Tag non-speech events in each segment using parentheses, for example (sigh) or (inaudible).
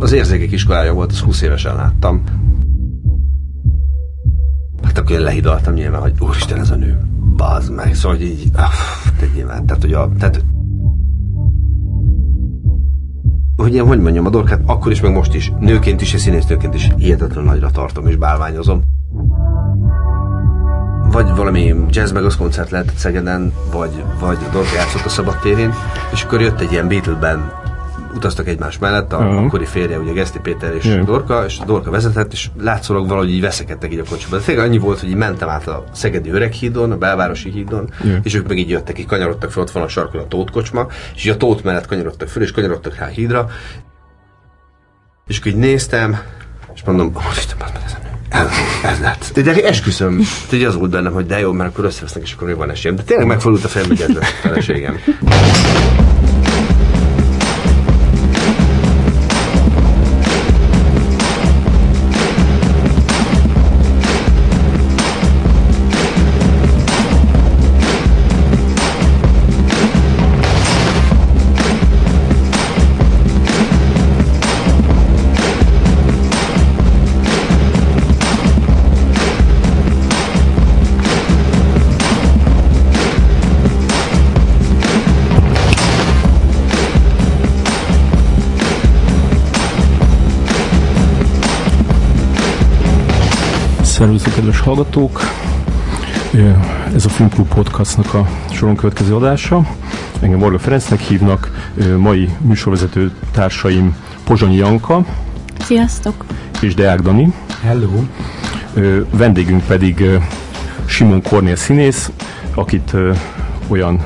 Az érzékek iskolája volt, az 20 évesen láttam. Hát akkor én lehidaltam nyilván, hogy úristen ez a nő, bazd meg, szóval hogy így, ah, tegyél már, tehát hogy a, tehát hogy én hogy mondjam, a dolgát akkor is, meg most is, nőként is és színésznőként is hihetetlen nagyra tartom és bálványozom. Vagy valami jazz meg koncert lehetett Szegeden, vagy, vagy a játszott a szabadtérén, és akkor jött egy ilyen Beatle utaztak egymás mellett, a uh-huh. akkori férje, ugye Geszti Péter és uh-huh. Dorka, és Dorka vezetett, és látszólag valahogy így veszekedtek így a kocsiba. De tényleg annyi volt, hogy így mentem át a Szegedi Öreghídon, a belvárosi hídon, uh-huh. és ők meg így jöttek, így kanyarodtak fel, ott van a sarkon a Tóth kocsma, és így a Tóth mellett kanyarodtak föl, és kanyarodtak rá a hídra, és akkor így néztem, és mondom, hogy Isten, ez. Ez, ez lett. De, de esküszöm, hogy az volt bennem, hogy de jó, mert akkor összevesznek, és akkor még van esélyem. De tényleg megfordult a fejem, hogy ez lesz a feleségem. Szervusztok, kedves hallgatók! Ez a Filmklub Podcastnak a soron következő adása. Engem Morga Ferencnek hívnak, mai műsorvezető társaim Pozsonyi Janka. Sziasztok! És Deák Dani. Hello! Vendégünk pedig Simon Kornél színész, akit olyan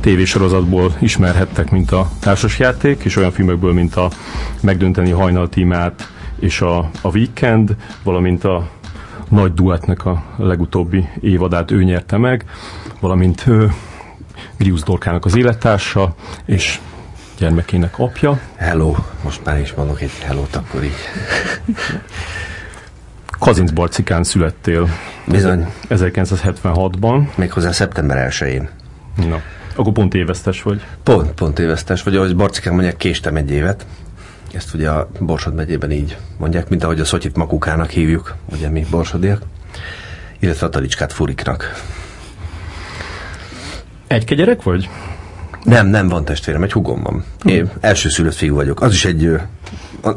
tévésorozatból ismerhettek, mint a társasjáték, és olyan filmekből, mint a Megdönteni hajnal tímát és a, a Weekend, valamint a nagy duettnek a legutóbbi évadát ő nyerte meg, valamint Grius Dorkának az élettársa, és gyermekének apja. Hello, most már is mondok egy hello akkor így. Kazinc Barcikán születtél. Bizony. 1976-ban. Méghozzá szeptember 1-én. Na, akkor pont évesztes vagy. Pont, pont évesztes vagy, ahogy Barcikán mondják, késtem egy évet. Ezt ugye a Borsod megyében így mondják, mint ahogy a Szotyit makukának hívjuk, ugye mi borsodiak, illetve a talicskát furiknak. Egy gyerek vagy? Nem, nem van testvérem, egy hugom van. Én első szülött fiú vagyok. Az is egy,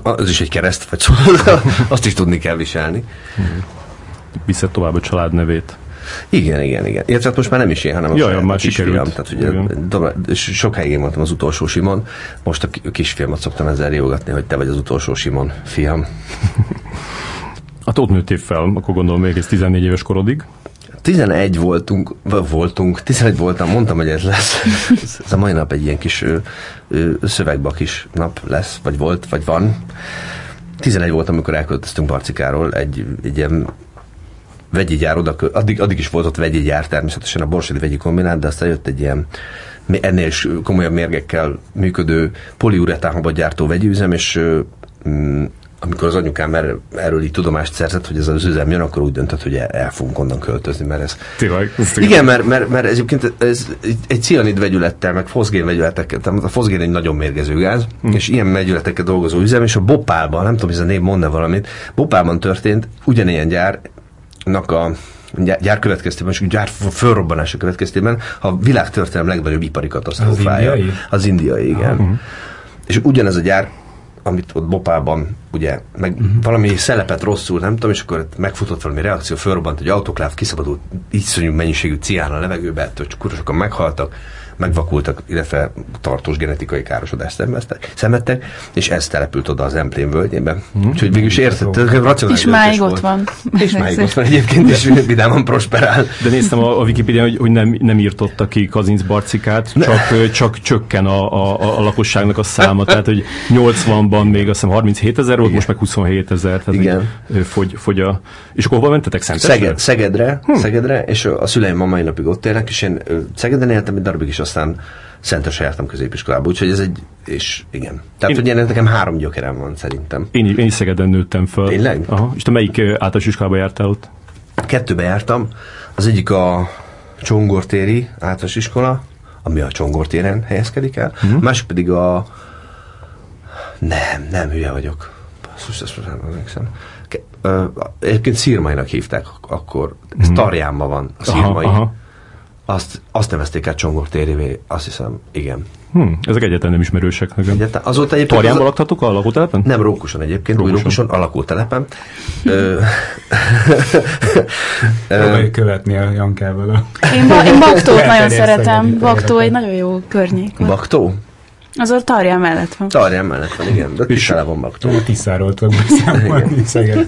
az is egy kereszt, vagy szóval (laughs) azt is tudni kell viselni. Viszed tovább a család nevét. Igen, igen, igen. Illetve hát most már nem is én, hanem a Jaj, már kisfiam. Tehát ugye, sokáig én voltam az utolsó Simon, most a kisfiamat szoktam ezzel riogatni, hogy te vagy az utolsó Simon, fiam. (laughs) Hát ott nőttél fel, akkor gondolom még ez 14 éves korodig. 11 voltunk, voltunk, 11 voltam, mondtam, hogy ez lesz. (laughs) Ez a mai nap egy ilyen kis szövegbakis nap lesz, vagy volt, vagy van. 11 voltam, amikor elköltöztünk Barcikáról egy, egy ilyen vegyi gyár oda, addig, addig is volt ott vegyi gyár természetesen a Borsodi vegyi kombinát, de aztán jött egy ilyen ennél is komolyabb mérgekkel működő poliuretánhabat gyártó vegyi üzem, és mm, amikor az anyukám er, erről így tudomást szerzett, hogy ez az üzem jön, akkor úgy döntött, hogy el, el fogunk onnan költözni, mert ez... Tényleg? Igen, mert, mert, mert ez egyébként ez egy cianid vegyülettel, meg foszgén vegyületekkel, tehát a foszgén egy nagyon mérgező gáz, hmm. és ilyen vegyületekkel dolgozó üzem, és a Bopálban, nem tudom, hogy ez a név mond valamit, Bopálban történt ugyanilyen gyár, nak a gyár következtében, és gyár fölrobbanása következtében a világtörténelem legnagyobb ipari katasztrófája. Az indiai? Az indiai, igen. Uh-huh. És ugyanez a gyár, amit ott Bopában, ugye, meg uh-huh. valami szelepet rosszul, nem tudom, és akkor megfutott valami reakció, fölrobbant egy autokláv, kiszabadult iszonyú mennyiségű cián a levegőbe, hogy kurosokon meghaltak, megvakultak, illetve tartós genetikai károsodást szenvedtek, szenvedtek, és ez települt oda az emplém völgyébe. Mm. Úgyhogy végül is érted, És máig ott van. És máig ott van (laughs) egyébként, és vidáman prosperál. De néztem a, a Wikipedia, hogy, hogy nem, nem írtotta ki Kazinc Barcikát, csak, csak csökken a, a, a lakosságnak a száma, tehát hogy 80-ban még azt hiszem 37 ezer volt, Igen. most meg 27 ezer, tehát Igen. Fogy, fogy a... És akkor hova mentetek Szentesre? Szeged, Szegedre, hm. Szegedre, és a szüleim a mai napig ott élnek, és én Szegeden éltem egy darabig is aztán Szentesre jártam középiskolába, úgyhogy ez egy, és igen. Tehát, én, hogy nekem három gyökerem van szerintem. Én, én is Szegeden nőttem fel. Tényleg? Aha. És te melyik általános iskolába jártál ott? Kettőbe jártam. Az egyik a Csongortéri általános iskola, ami a Csongortéren helyezkedik el. Uh-huh. Másik pedig a Nem, nem, hülye vagyok. Basszus, ezt most nem emlékszem. Egyébként Szirmainak hívták akkor. Ez hmm. Tarjánban van, a Szirmai. Aha, aha. Azt, azt nevezték át Csongor térévé, azt hiszem, igen. Hmm, ezek egyáltalán nem ismerősek nekem. Egyáltalán. Azóta egyébként... Tarjánban az... laktatok a lakótelepen? Nem, Rókuson egyébként, Rókuson. új Rókuson, a lakótelepen. (laughs) (laughs) Próbálj követni a Jankával. Én, ba- én Baktót nagyon szeretem. Baktó egy nagyon jó környék. Baktó? Az a Tarján mellett van. Tarján mellett van, igen. De Tiszára van Baktó. Tiszáról tudok.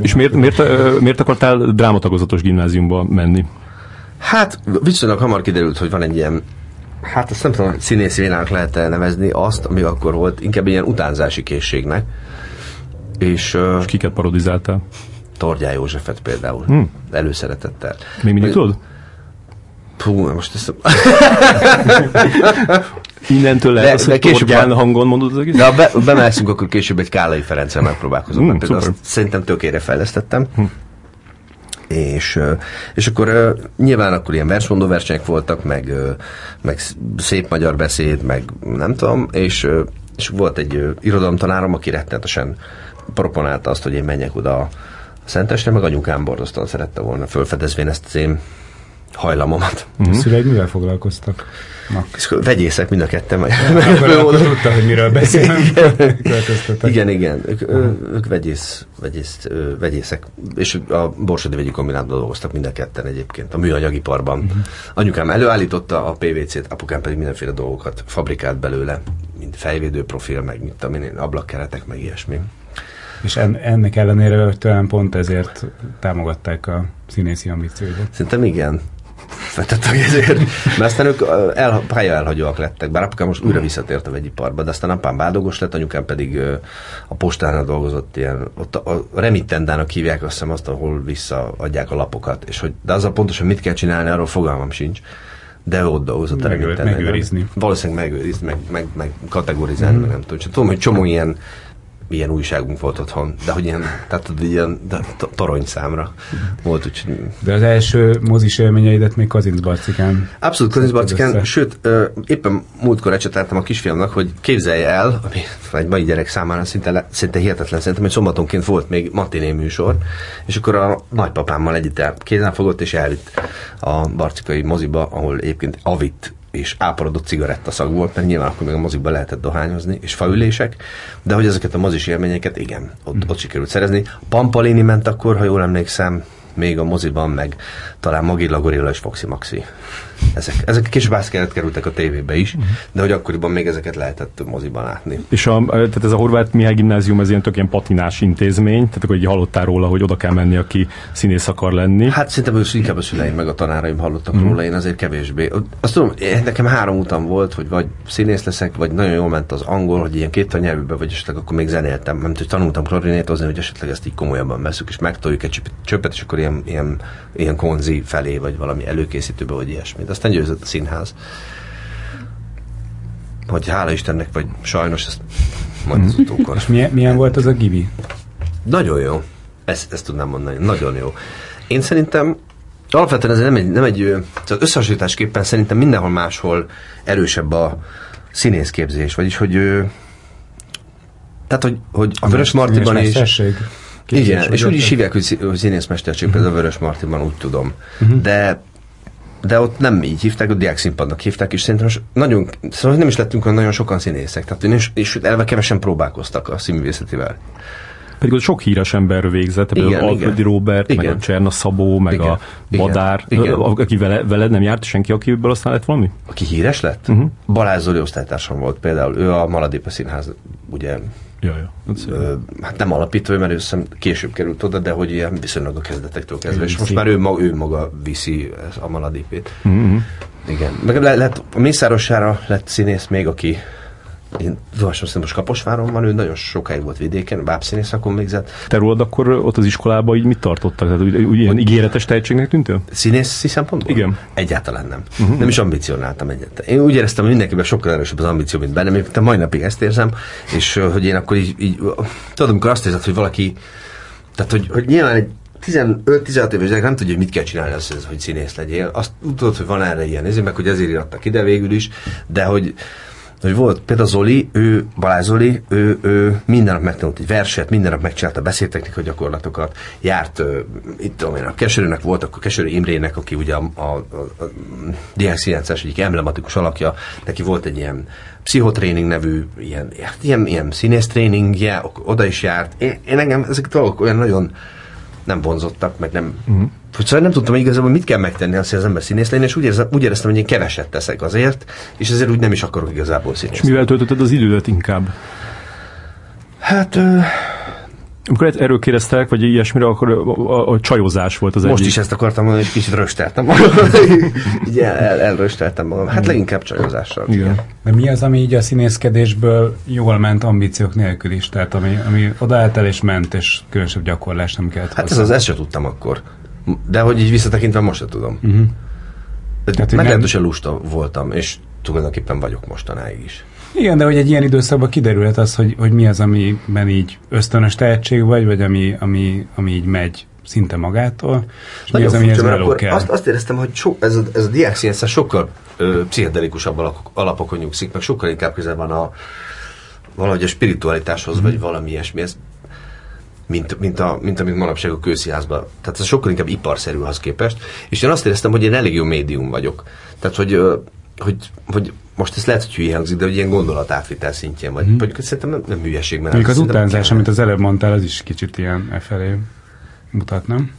És miért, miért, miért akartál drámatagozatos gimnáziumba menni? Hát viszonylag hamar kiderült, hogy van egy ilyen hát azt nem tudom, hogy színészének lehet nevezni azt, ami akkor volt, inkább ilyen utánzási készségnek. És, uh, és kiket parodizáltál? Tordjá Józsefet például. Hmm. Előszeretettel. Még mindig tudod? Pú, most ezt... (laughs) Innentől lehet de, az, hogy később a... hangon mondod az egész? De ha be, bemelszünk, akkor később egy Kálai Ferenccel megpróbálkozom. Hmm, azt szerintem tökére fejlesztettem. Hmm és, és akkor nyilván akkor ilyen versmondó versenyek voltak, meg, meg szép magyar beszéd, meg nem tudom, és, és volt egy irodalomtanárom, aki rettenetesen proponálta azt, hogy én menjek oda a Szentesre, meg anyukám borzasztóan szerette volna fölfedezvén ezt az én hajlamomat. Uh-huh. Szüleid mivel foglalkoztak? Vegyészek mind a ketten. Vagy. Akkor tudta, hogy miről beszélünk. igen, igen. Ők, ők vegyész, vegyész, vegyészek. És a Borsodi Vegyi Kombinátban dolgoztak mind a ketten egyébként, a műanyagiparban. Uh-huh. Anyukám előállította a PVC-t, apukám pedig mindenféle dolgokat fabrikált belőle, mint fejvédő profil, meg mint a ablakkeretek, meg ilyesmi. És en, ennek ellenére, hogy talán pont ezért támogatták a színészi ambícióidat. Szerintem igen vetett a ezért. Mert aztán ők el, pálya elhagyóak lettek, bár apukám most újra visszatért a vegyiparba, de aztán apám bádogos lett, anyukám pedig a postánál dolgozott ilyen, ott a, a remittendának hívják azt hiszem azt, ahol visszaadják a lapokat, és hogy, de az a pontosan mit kell csinálni, arról fogalmam sincs de ott dolgozott a Megőrizni. Valószínűleg megőrizni, meg, meg, meg kategorizálni, mm. meg nem tudom. Csak tudom, hogy csomó ilyen milyen újságunk volt otthon, de hogy ilyen, tehát ilyen de torony számra volt, úgyhogy... De az első mozis élményeidet még Kazincbarcikán. Abszolút Kazincbarcikán, sőt, éppen múltkor ecsetáltam a kisfiamnak, hogy képzelje el, ami egy mai gyerek számára szinte, le, szinte hihetetlen, szerintem, hogy szombatonként volt még matiné műsor, és akkor a nagypapámmal együtt el, kézen fogott és elvitt a barcikai moziba, ahol egyébként Avit és áporodott cigarettaszag volt, mert nyilván akkor még a mozikban lehetett dohányozni, és faülések, de hogy ezeket a mozis élményeket, igen, ott, ott sikerült szerezni. Pampalini ment akkor, ha jól emlékszem, még a moziban, meg talán Magilla Gorilla és Foxy Maxi. Ezek, ezek kis bászkeret kerültek a tévébe is, uh-huh. de hogy akkoriban még ezeket lehetett moziban látni. És a, tehát ez a Horváth Mihály gimnázium, ez ilyen tök ilyen patinás intézmény, tehát akkor így hallottál róla, hogy oda kell menni, aki színész akar lenni. Hát szerintem ősz inkább a szüleim meg a tanáraim hallottak uh-huh. róla, én azért kevésbé. Azt tudom, nekem három utam volt, hogy vagy színész leszek, vagy nagyon jól ment az angol, hogy ilyen két nyelvűben, vagy esetleg akkor még zenéltem, nem hogy tanultam klarinétozni, hogy esetleg ezt így komolyabban veszük, és megtoljuk egy csöpet, és akkor ilyen, ilyen, ilyen konzi felé, vagy valami előkészítőbe, vagy ilyesmi. Aztán győzött a színház. Hogy hála Istennek, vagy sajnos, ezt majd az mhm. utókor. És milyen, milyen volt az a Gibi? Nagyon jó. Ezt, ezt tudnám mondani. Nagyon jó. Én szerintem alapvetően ez nem egy, nem egy az összehasonlításképpen szerintem mindenhol máshol erősebb a színészképzés, vagyis hogy tehát, hogy, hogy a Vörös Martiban is... Igen, és úgy is hívják, hogy színészmesterség, például a Vörös Martiban, úgy tudom. Uh-huh. De de ott nem így hívták, ott diák színpadnak hívták, és szerintem most nagyon, szóval nem is lettünk olyan nagyon sokan színészek, tehát és, és elve kevesen próbálkoztak a színművészetivel. Pedig ott sok híres ember végzett, például Alfredi Robert, igen. meg a Cserna Szabó, meg igen. a Badár, igen. Aki vele, veled nem járt, senki, akiből aztán lett valami? Aki híres lett? Uh-huh. Balázs Zoli osztálytársam volt például, ő a Maladépa Színház, ugye Ja, ja. Ö, hát nem alapító, mert ő szem később került oda, de hogy ilyen viszonylag a kezdetektől kezdve. És most már ő, maga, ő maga viszi a maladépét. Mm-hmm. Igen. Meg le, lehet, a Mészárosára lett színész még, aki én tudomásom szerint most Kaposváron van, ő nagyon sokáig volt vidéken, bábszínészakon végzett. Te rólad akkor ott az iskolában így mit tartottak? Tehát úgy, úgy ilyen ígéretes tehetségnek tűntél? Színészi szempontból? Igen. Egyáltalán nem. Uh-huh. Nem is ambicionáltam egyáltalán. Én úgy éreztem, hogy mindenkiben sokkal erősebb az ambíció, mint bennem. Én mai napig ezt érzem, és hogy én akkor így, így tudod, amikor azt érzed, hogy valaki, tehát hogy, hogy nyilván egy 15-16 éves gyerek nem tudja, hogy mit kell csinálni az, hogy színész legyél. Azt tudod, hogy van erre ilyen, ezért meg hogy ezért írtak ide végül is, de hogy hogy volt például Zoli, ő, Balázs Zoli, ő, ő minden nap megtanult egy verset, minden nap megcsinálta beszédtechnika gyakorlatokat, járt, uh, itt tudom én, a Keserőnek volt, akkor Keserő Imrének, aki ugye a, a, a, a DX9-es egyik emblematikus alakja, neki volt egy ilyen pszichotréning nevű, ilyen, ilyen, ilyen színész tréningje, oda is járt. Én, én engem ezek a dolgok olyan nagyon nem vonzottak, meg nem... Uh-huh. Szóval nem tudtam hogy igazából mit kell megtenni azt, hogy az ember színész legyen, és úgy, érzem, úgy éreztem, hogy én keveset teszek azért, és ezért úgy nem is akarok igazából színész. És mivel töltötted az időt inkább? Hát... Ö... Amikor erről kérdeztek, vagy ilyesmire, akkor a, a, a csajozás volt az Most egyik. is ezt akartam mondani, hogy kicsit rösteltem magam. (laughs) így el, el, elrösteltem magam. Hát leginkább csajozással. Igen. igen. De mi az, ami így a színészkedésből jól ment ambíciók nélkül is? Tehát ami, ami odaállt el és ment, és különösebb gyakorlás nem kellett Hát ez az, ezt sem tudtam akkor. De hogy így visszatekintve most sem tudom. Uh-huh. Hát, Meglehetősen nem... lusta voltam, és tulajdonképpen vagyok mostanáig is. Igen, de hogy egy ilyen időszakban kiderülhet az, hogy, hogy mi az, amiben így ösztönös tehetség vagy, vagy ami, ami, ami így megy szinte magától, és Nagyon mi az, ami ez kell. Azt, azt éreztem, hogy so, ez a, ez a diák sokkal ö, pszichedelikusabb alapok, alapokon nyugszik, meg sokkal inkább közel van a valahogy a spiritualitáshoz, mm. vagy valami ilyesmi. Ez, mint, mint, a, mint amit manapság a kőszínházban. Tehát ez sokkal inkább iparszerű az képest. És én azt éreztem, hogy én elég jó médium vagyok. Tehát, hogy, hogy, hogy most ez lehet, hogy hülye hangzik, de hogy ilyen gondolat átvitel szintjén vagy. Mm. Vagy szerintem nem, nem hülyeség. Mert Még az utánzás, amit az előbb mondtál, az is kicsit ilyen e felé mutat, nem?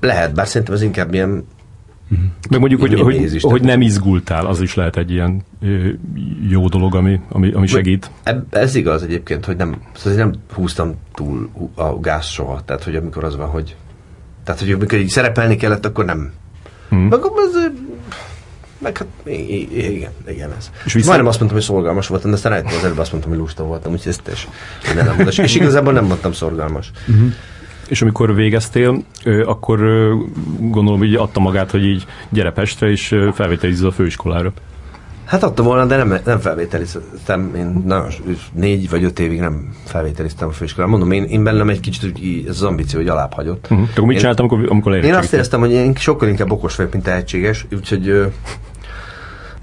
Lehet, bár szerintem ez inkább ilyen. Meg mondjuk, hogy, hogy, hogy nem izgultál, az is lehet egy ilyen jó dolog, ami, ami, ami segít. Ez igaz egyébként, hogy nem, szóval nem húztam túl a gáz soha. Tehát, hogy amikor az van, hogy tehát, hogy amikor így szerepelni kellett, akkor nem. Hmm. Meg az, meg hát igen, igen ez. És vissza... Majdnem azt mondtam, hogy szorgalmas voltam, de aztán az előbb azt mondtam, hogy lusta voltam, úgyhogy ezt is. És igazából nem voltam szorgalmas. Uh-huh. És amikor végeztél, akkor gondolom, hogy adta magát, hogy így gyere Pestre, és felvételizz a főiskolára. Hát adtam volna, de nem, nem felvételiztem. Én nagyon, négy vagy öt évig nem felvételiztem a főiskolán. Mondom, én, én bennem egy kicsit úgy, ez az ambíció, hogy alább hagyott. Uh-huh. Akkor mit én, csináltam, amikor, amikor Én azt éreztem, hogy én sokkal inkább okos vagyok, mint tehetséges, úgyhogy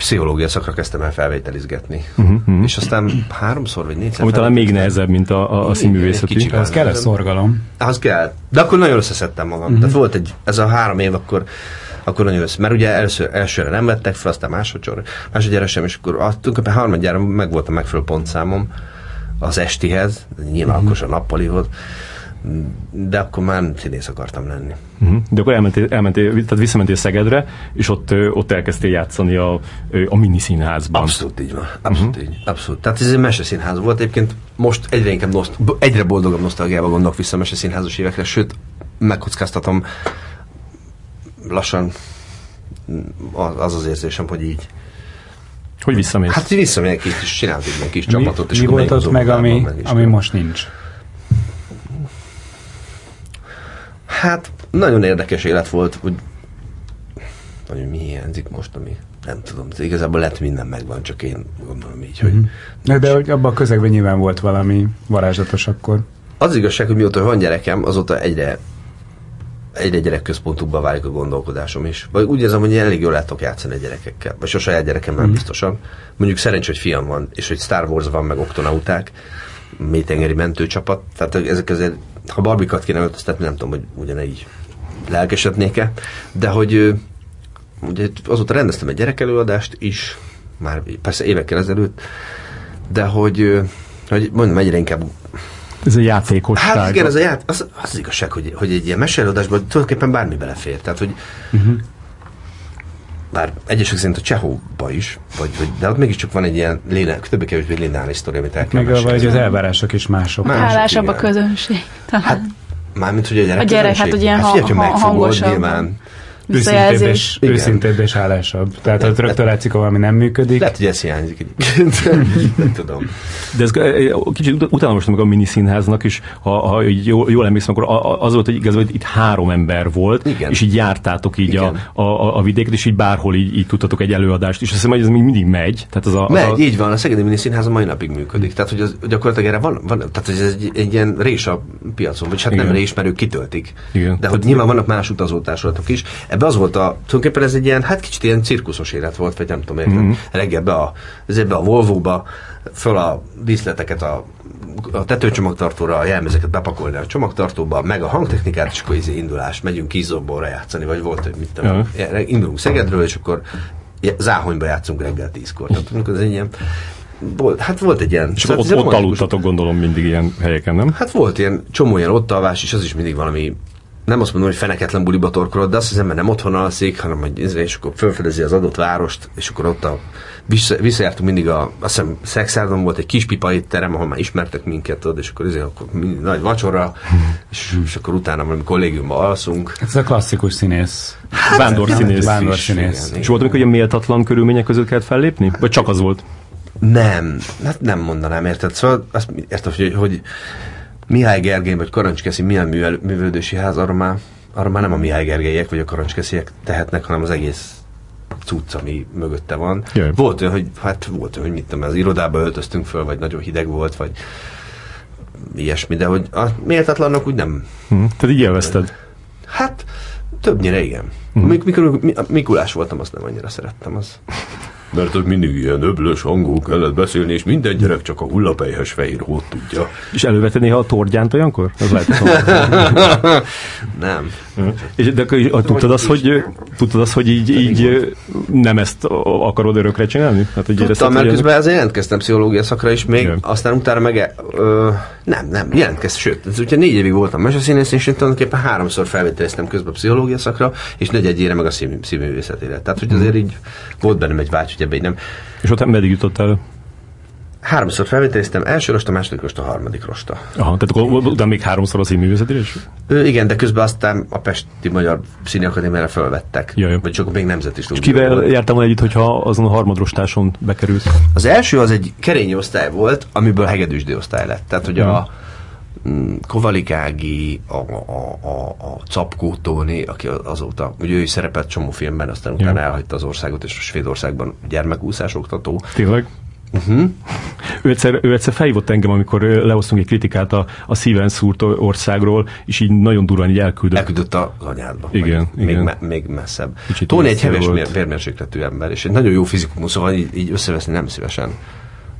pszichológia szakra kezdtem el felvételizgetni. Uh-huh, És aztán háromszor vagy négyszer Ami talán még nehezebb, mint a, a, a színművészeti. Az kell a szorgalom. Az kell. De akkor nagyon összeszedtem magam. Uh-huh. Tehát volt egy, ez a három év, akkor akkor nagyon össze. Mert ugye először, elsőre nem vettek fel, aztán másodszor, másodjára sem, és akkor tulajdonképpen harmadjára meg volt a megfelelő pontszámom az estihez, nyilván uh-huh. akkor a nappalihoz de akkor már színész akartam lenni. Uh-huh. De akkor elmentél, elmentél, tehát visszamentél Szegedre, és ott, ott elkezdtél játszani a, a mini színházban. Abszolút így van. Abszolút uh-huh. így. Abszolút. Tehát ez egy meseszínház volt. Egyébként most egyre inkább noszt- egyre boldogabb nosztalgiával gondolok vissza a meseszínházas évekre, sőt, megkockáztatom lassan az az érzésem, hogy így hogy visszamész? Hát visszamegyek és csináltuk egy kis csapatot. És mi volt ott meg, ami, meg ami most nincs? Hát nagyon érdekes élet volt, hogy nagyon mi hiányzik most, ami nem tudom, igazából lett minden megvan, csak én gondolom így, hogy... Mm-hmm. De hogy abban a közegben nyilván volt valami varázslatos akkor. Az igazság, hogy mióta van gyerekem, azóta egyre egyre gyerekközpontúbbá válik a gondolkodásom is. Vagy úgy érzem, hogy elég jól látok játszani a gyerekekkel. Vagy a saját gyerekemmel mm. biztosan. Mondjuk szerencs, hogy fiam van, és hogy Star Wars van, meg oktonauták, mélytengeri mentőcsapat. Tehát ezek azért ha barbikat kéne öltöztetni, nem tudom, hogy ugyane így lelkesednék-e, de hogy ugye azóta rendeztem egy gyerekelőadást is, már persze évekkel ezelőtt, de hogy, hogy mondom, egyre inkább ez a játékosság. Hát igen, ez a ját, az, az, az igazság, hogy, hogy egy ilyen mesélőadásban tulajdonképpen bármi belefér. Tehát, hogy uh-huh bár egyesek szerint a Csehóba is, vagy, vagy, de ott mégiscsak van egy ilyen lének, többé kevésbé lineáris sztori, amit el kell Meg vagy az elvárások is mások. mások Hálásabb a közönség. Talán. Hát, mármint, hogy a gyerek A gyerek, hát ugye hát, ha, ha, hangosabb. Nyilván Őszintébb és, őszintébb és hálásabb. Tehát ha rögtön látszik, valami nem működik. Lehet, hogy ez hiányzik egyébként. (laughs) nem tudom. De ez kicsit utána most meg a miniszínháznak is, ha, ha így jól, jól emlékszem, akkor az volt, hogy igaz, hogy itt három ember volt, Igen. és így jártátok így a, a, a, vidéket, és így bárhol így, így tudtatok egy előadást, és azt hiszem, hogy ez még mindig megy. Tehát az a, az megy, a... így van, a Szegedi Miniszínház a mai napig működik. Tehát, hogy az, gyakorlatilag erre van, van tehát ez egy, egy ilyen rés a piacon, vagy hát Igen. nem rés, mert ők kitöltik. Igen. De hogy nyilván vannak más utazótársulatok is ebbe az volt a, tulajdonképpen ez egy ilyen, hát kicsit ilyen cirkuszos élet volt, vagy nem tudom, érted? Mm-hmm. Reggel be a, ezért a Volvo-ba, föl a díszleteket a a tetőcsomagtartóra a jelmezeket bepakolni a csomagtartóba, meg a hangtechnikát, és akkor izé indulás, megyünk Kizomborra játszani, vagy volt, hogy mit tudom, ja. indulunk Szegedről, és akkor Záhonyba játszunk reggel tízkor. Tehát ez egy ilyen volt, hát volt egy ilyen... És ott, ott aludtatok gondolom mindig ilyen helyeken, nem? Hát volt ilyen csomó ilyen ott alvás, és az is mindig valami nem azt mondom, hogy feneketlen buliba torkolod, de azt az ember nem otthon alszik, hanem hogy és akkor felfedezi az adott várost, és akkor ott a, vissza, visszajártunk mindig a, azt hiszem Szexárdon volt egy kis pipa terem, ahol már ismertek minket, tudod, és akkor, ezért, akkor nagy vacsora, és, és, akkor utána valami kollégiumban alszunk. Ez a klasszikus színész. Hát, vándor színész. Vándor színész. És volt, amikor ilyen méltatlan körülmények között kellett fellépni? Vagy csak az volt? Nem, hát nem mondanám, érted? Szóval azt érted, hogy, hogy Mihály Gergely vagy Karancskeszi milyen művel, művődési ház, arra már, arra már nem a Mihály Gergelyek vagy a Karancskesziek tehetnek, hanem az egész cucc, ami mögötte van. Jaj. Volt olyan, hogy, hát volt olyan, hogy mit tudom, az irodába öltöztünk föl, vagy nagyon hideg volt, vagy ilyesmi, de hogy a méltatlanok úgy nem. Hm, tehát így élvezted? Hát, többnyire igen. Hm. Mikor Mikulás voltam, azt nem annyira szerettem. Az mert ott mindig ilyen öblös hangú kellett beszélni, és minden gyerek csak a hullapelyhes fehér hót tudja. És elővette néha a tordjánt olyankor? Az lehet, (laughs) nem. És de akkor tudtad azt, hogy, tudtad azt, hogy így, így nem ezt akarod örökre csinálni? Hát, hogy Tudtam, mert közben ezzel jelentkeztem pszichológia szakra is még, Igen. aztán utána meg ö, nem, nem, jelentkeztem, sőt, ez ugye négy évig voltam meseszínész, és én tulajdonképpen háromszor felvételeztem közben a pszichológia szakra, és negyedjére meg a színművészetére. Tehát, hogy azért így volt bennem egy vágy, hogy így nem. És ott meddig jutottál? Háromszor felvételiztem, első rosta, második rosta, harmadik rosta. Aha, tehát akkor utána még háromszor a színművészetére is? Ő, igen, de közben aztán a Pesti Magyar Színi Akadémiára felvettek. Jaj. Vagy csak még nemzeti stúdió. És kivel jártam együtt, hogyha azon a harmadrostáson bekerült? Az első az egy kerényi osztály volt, amiből hegedűsdi osztály lett. Tehát, hogy a mm, Kovalikági, a, a, a, a Capkó Tóni, aki azóta, ugye ő is szerepelt csomó filmben, aztán utána elhagyta az országot, és a Svédországban gyermekúszás oktató. Tényleg? Uh-huh. Ő, egyszer, ő egyszer felhívott engem, amikor lehoztunk egy kritikát a, a szíven szúrt országról, és így nagyon durván így elküldött. Elküldött az anyádba. Igen, még, igen. Me, még messzebb. Kicsit Tóni egy heves vérmérsékletű ember, és egy nagyon jó fizikumú, szóval így, így összeveszni nem szívesen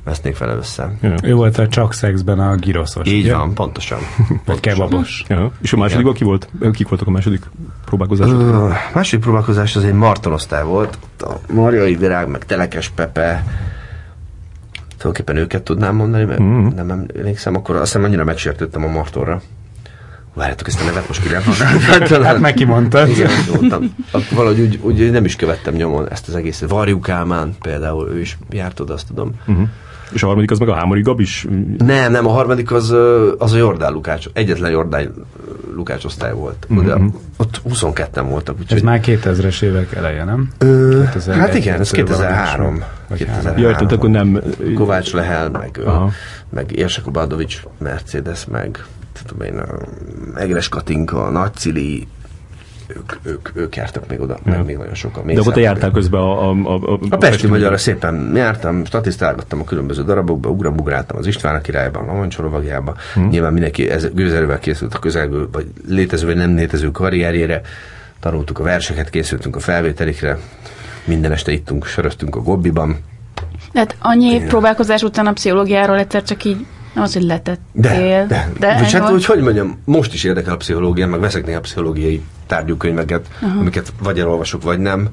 vesznék vele össze. Ja. Ő volt a csak szexben a giroszos. Így ugye? van, pontosan. (laughs) Vagy kebabos. Ja. És a második, ki volt? Kik voltak a második próbálkozás? A második próbálkozás az egy martonosztály volt. A Marjai Virág, meg Telekes Pepe, tulajdonképpen őket tudnám mondani, mert mm. nem emlékszem, akkor azt hiszem annyira megsértődtem a Martorra. Várjátok, ezt a nevet most kire (laughs) Hát meg kimondtad. Igen, mondtam. Valahogy úgy, úgy, nem is követtem nyomon ezt az egészet. Varjú Kálmán például, ő is járt oda, azt tudom. Uh-huh. És a harmadik az meg a Hámori is? Nem, nem, a harmadik az, az a Jordán Lukács, egyetlen Jordán Lukács osztály volt. Ugye, ott 22-en voltak. Úgyhogy... Ez már 2000-es évek eleje, nem? Ö, hát igen, ez 2003. 2003. Jaj, tehát akkor nem... Kovács Lehel, meg, Aha. meg Érsek Obadovics Mercedes, meg tudom én, Egres Katinka, Nagycili, ők, ők, ők jártak még oda, ja. meg még nagyon sokan. Még De akkor te jártál közben a... A, a, a, a Pesti Magyarra szépen jártam, statisztálgattam a különböző darabokba, ugrabugráltam az István a királyban, a Mancsorovagjában. Hmm. Nyilván mindenki ez, gőzerővel készült a közelgő, vagy létező, vagy nem létező karrierjére. Tanultuk a verseket, készültünk a felvételikre, minden este ittunk, söröztünk a Gobbiban. Tehát annyi Én... próbálkozás után a pszichológiáról egyszer csak így nem az, hogy letettél. De, de. de Vagy hát, hogy, hogy mondjam, most is érdekel a pszichológia, meg veszek néha pszichológiai tárgyúkönyveket, uh-huh. amiket vagy elolvasok, vagy nem.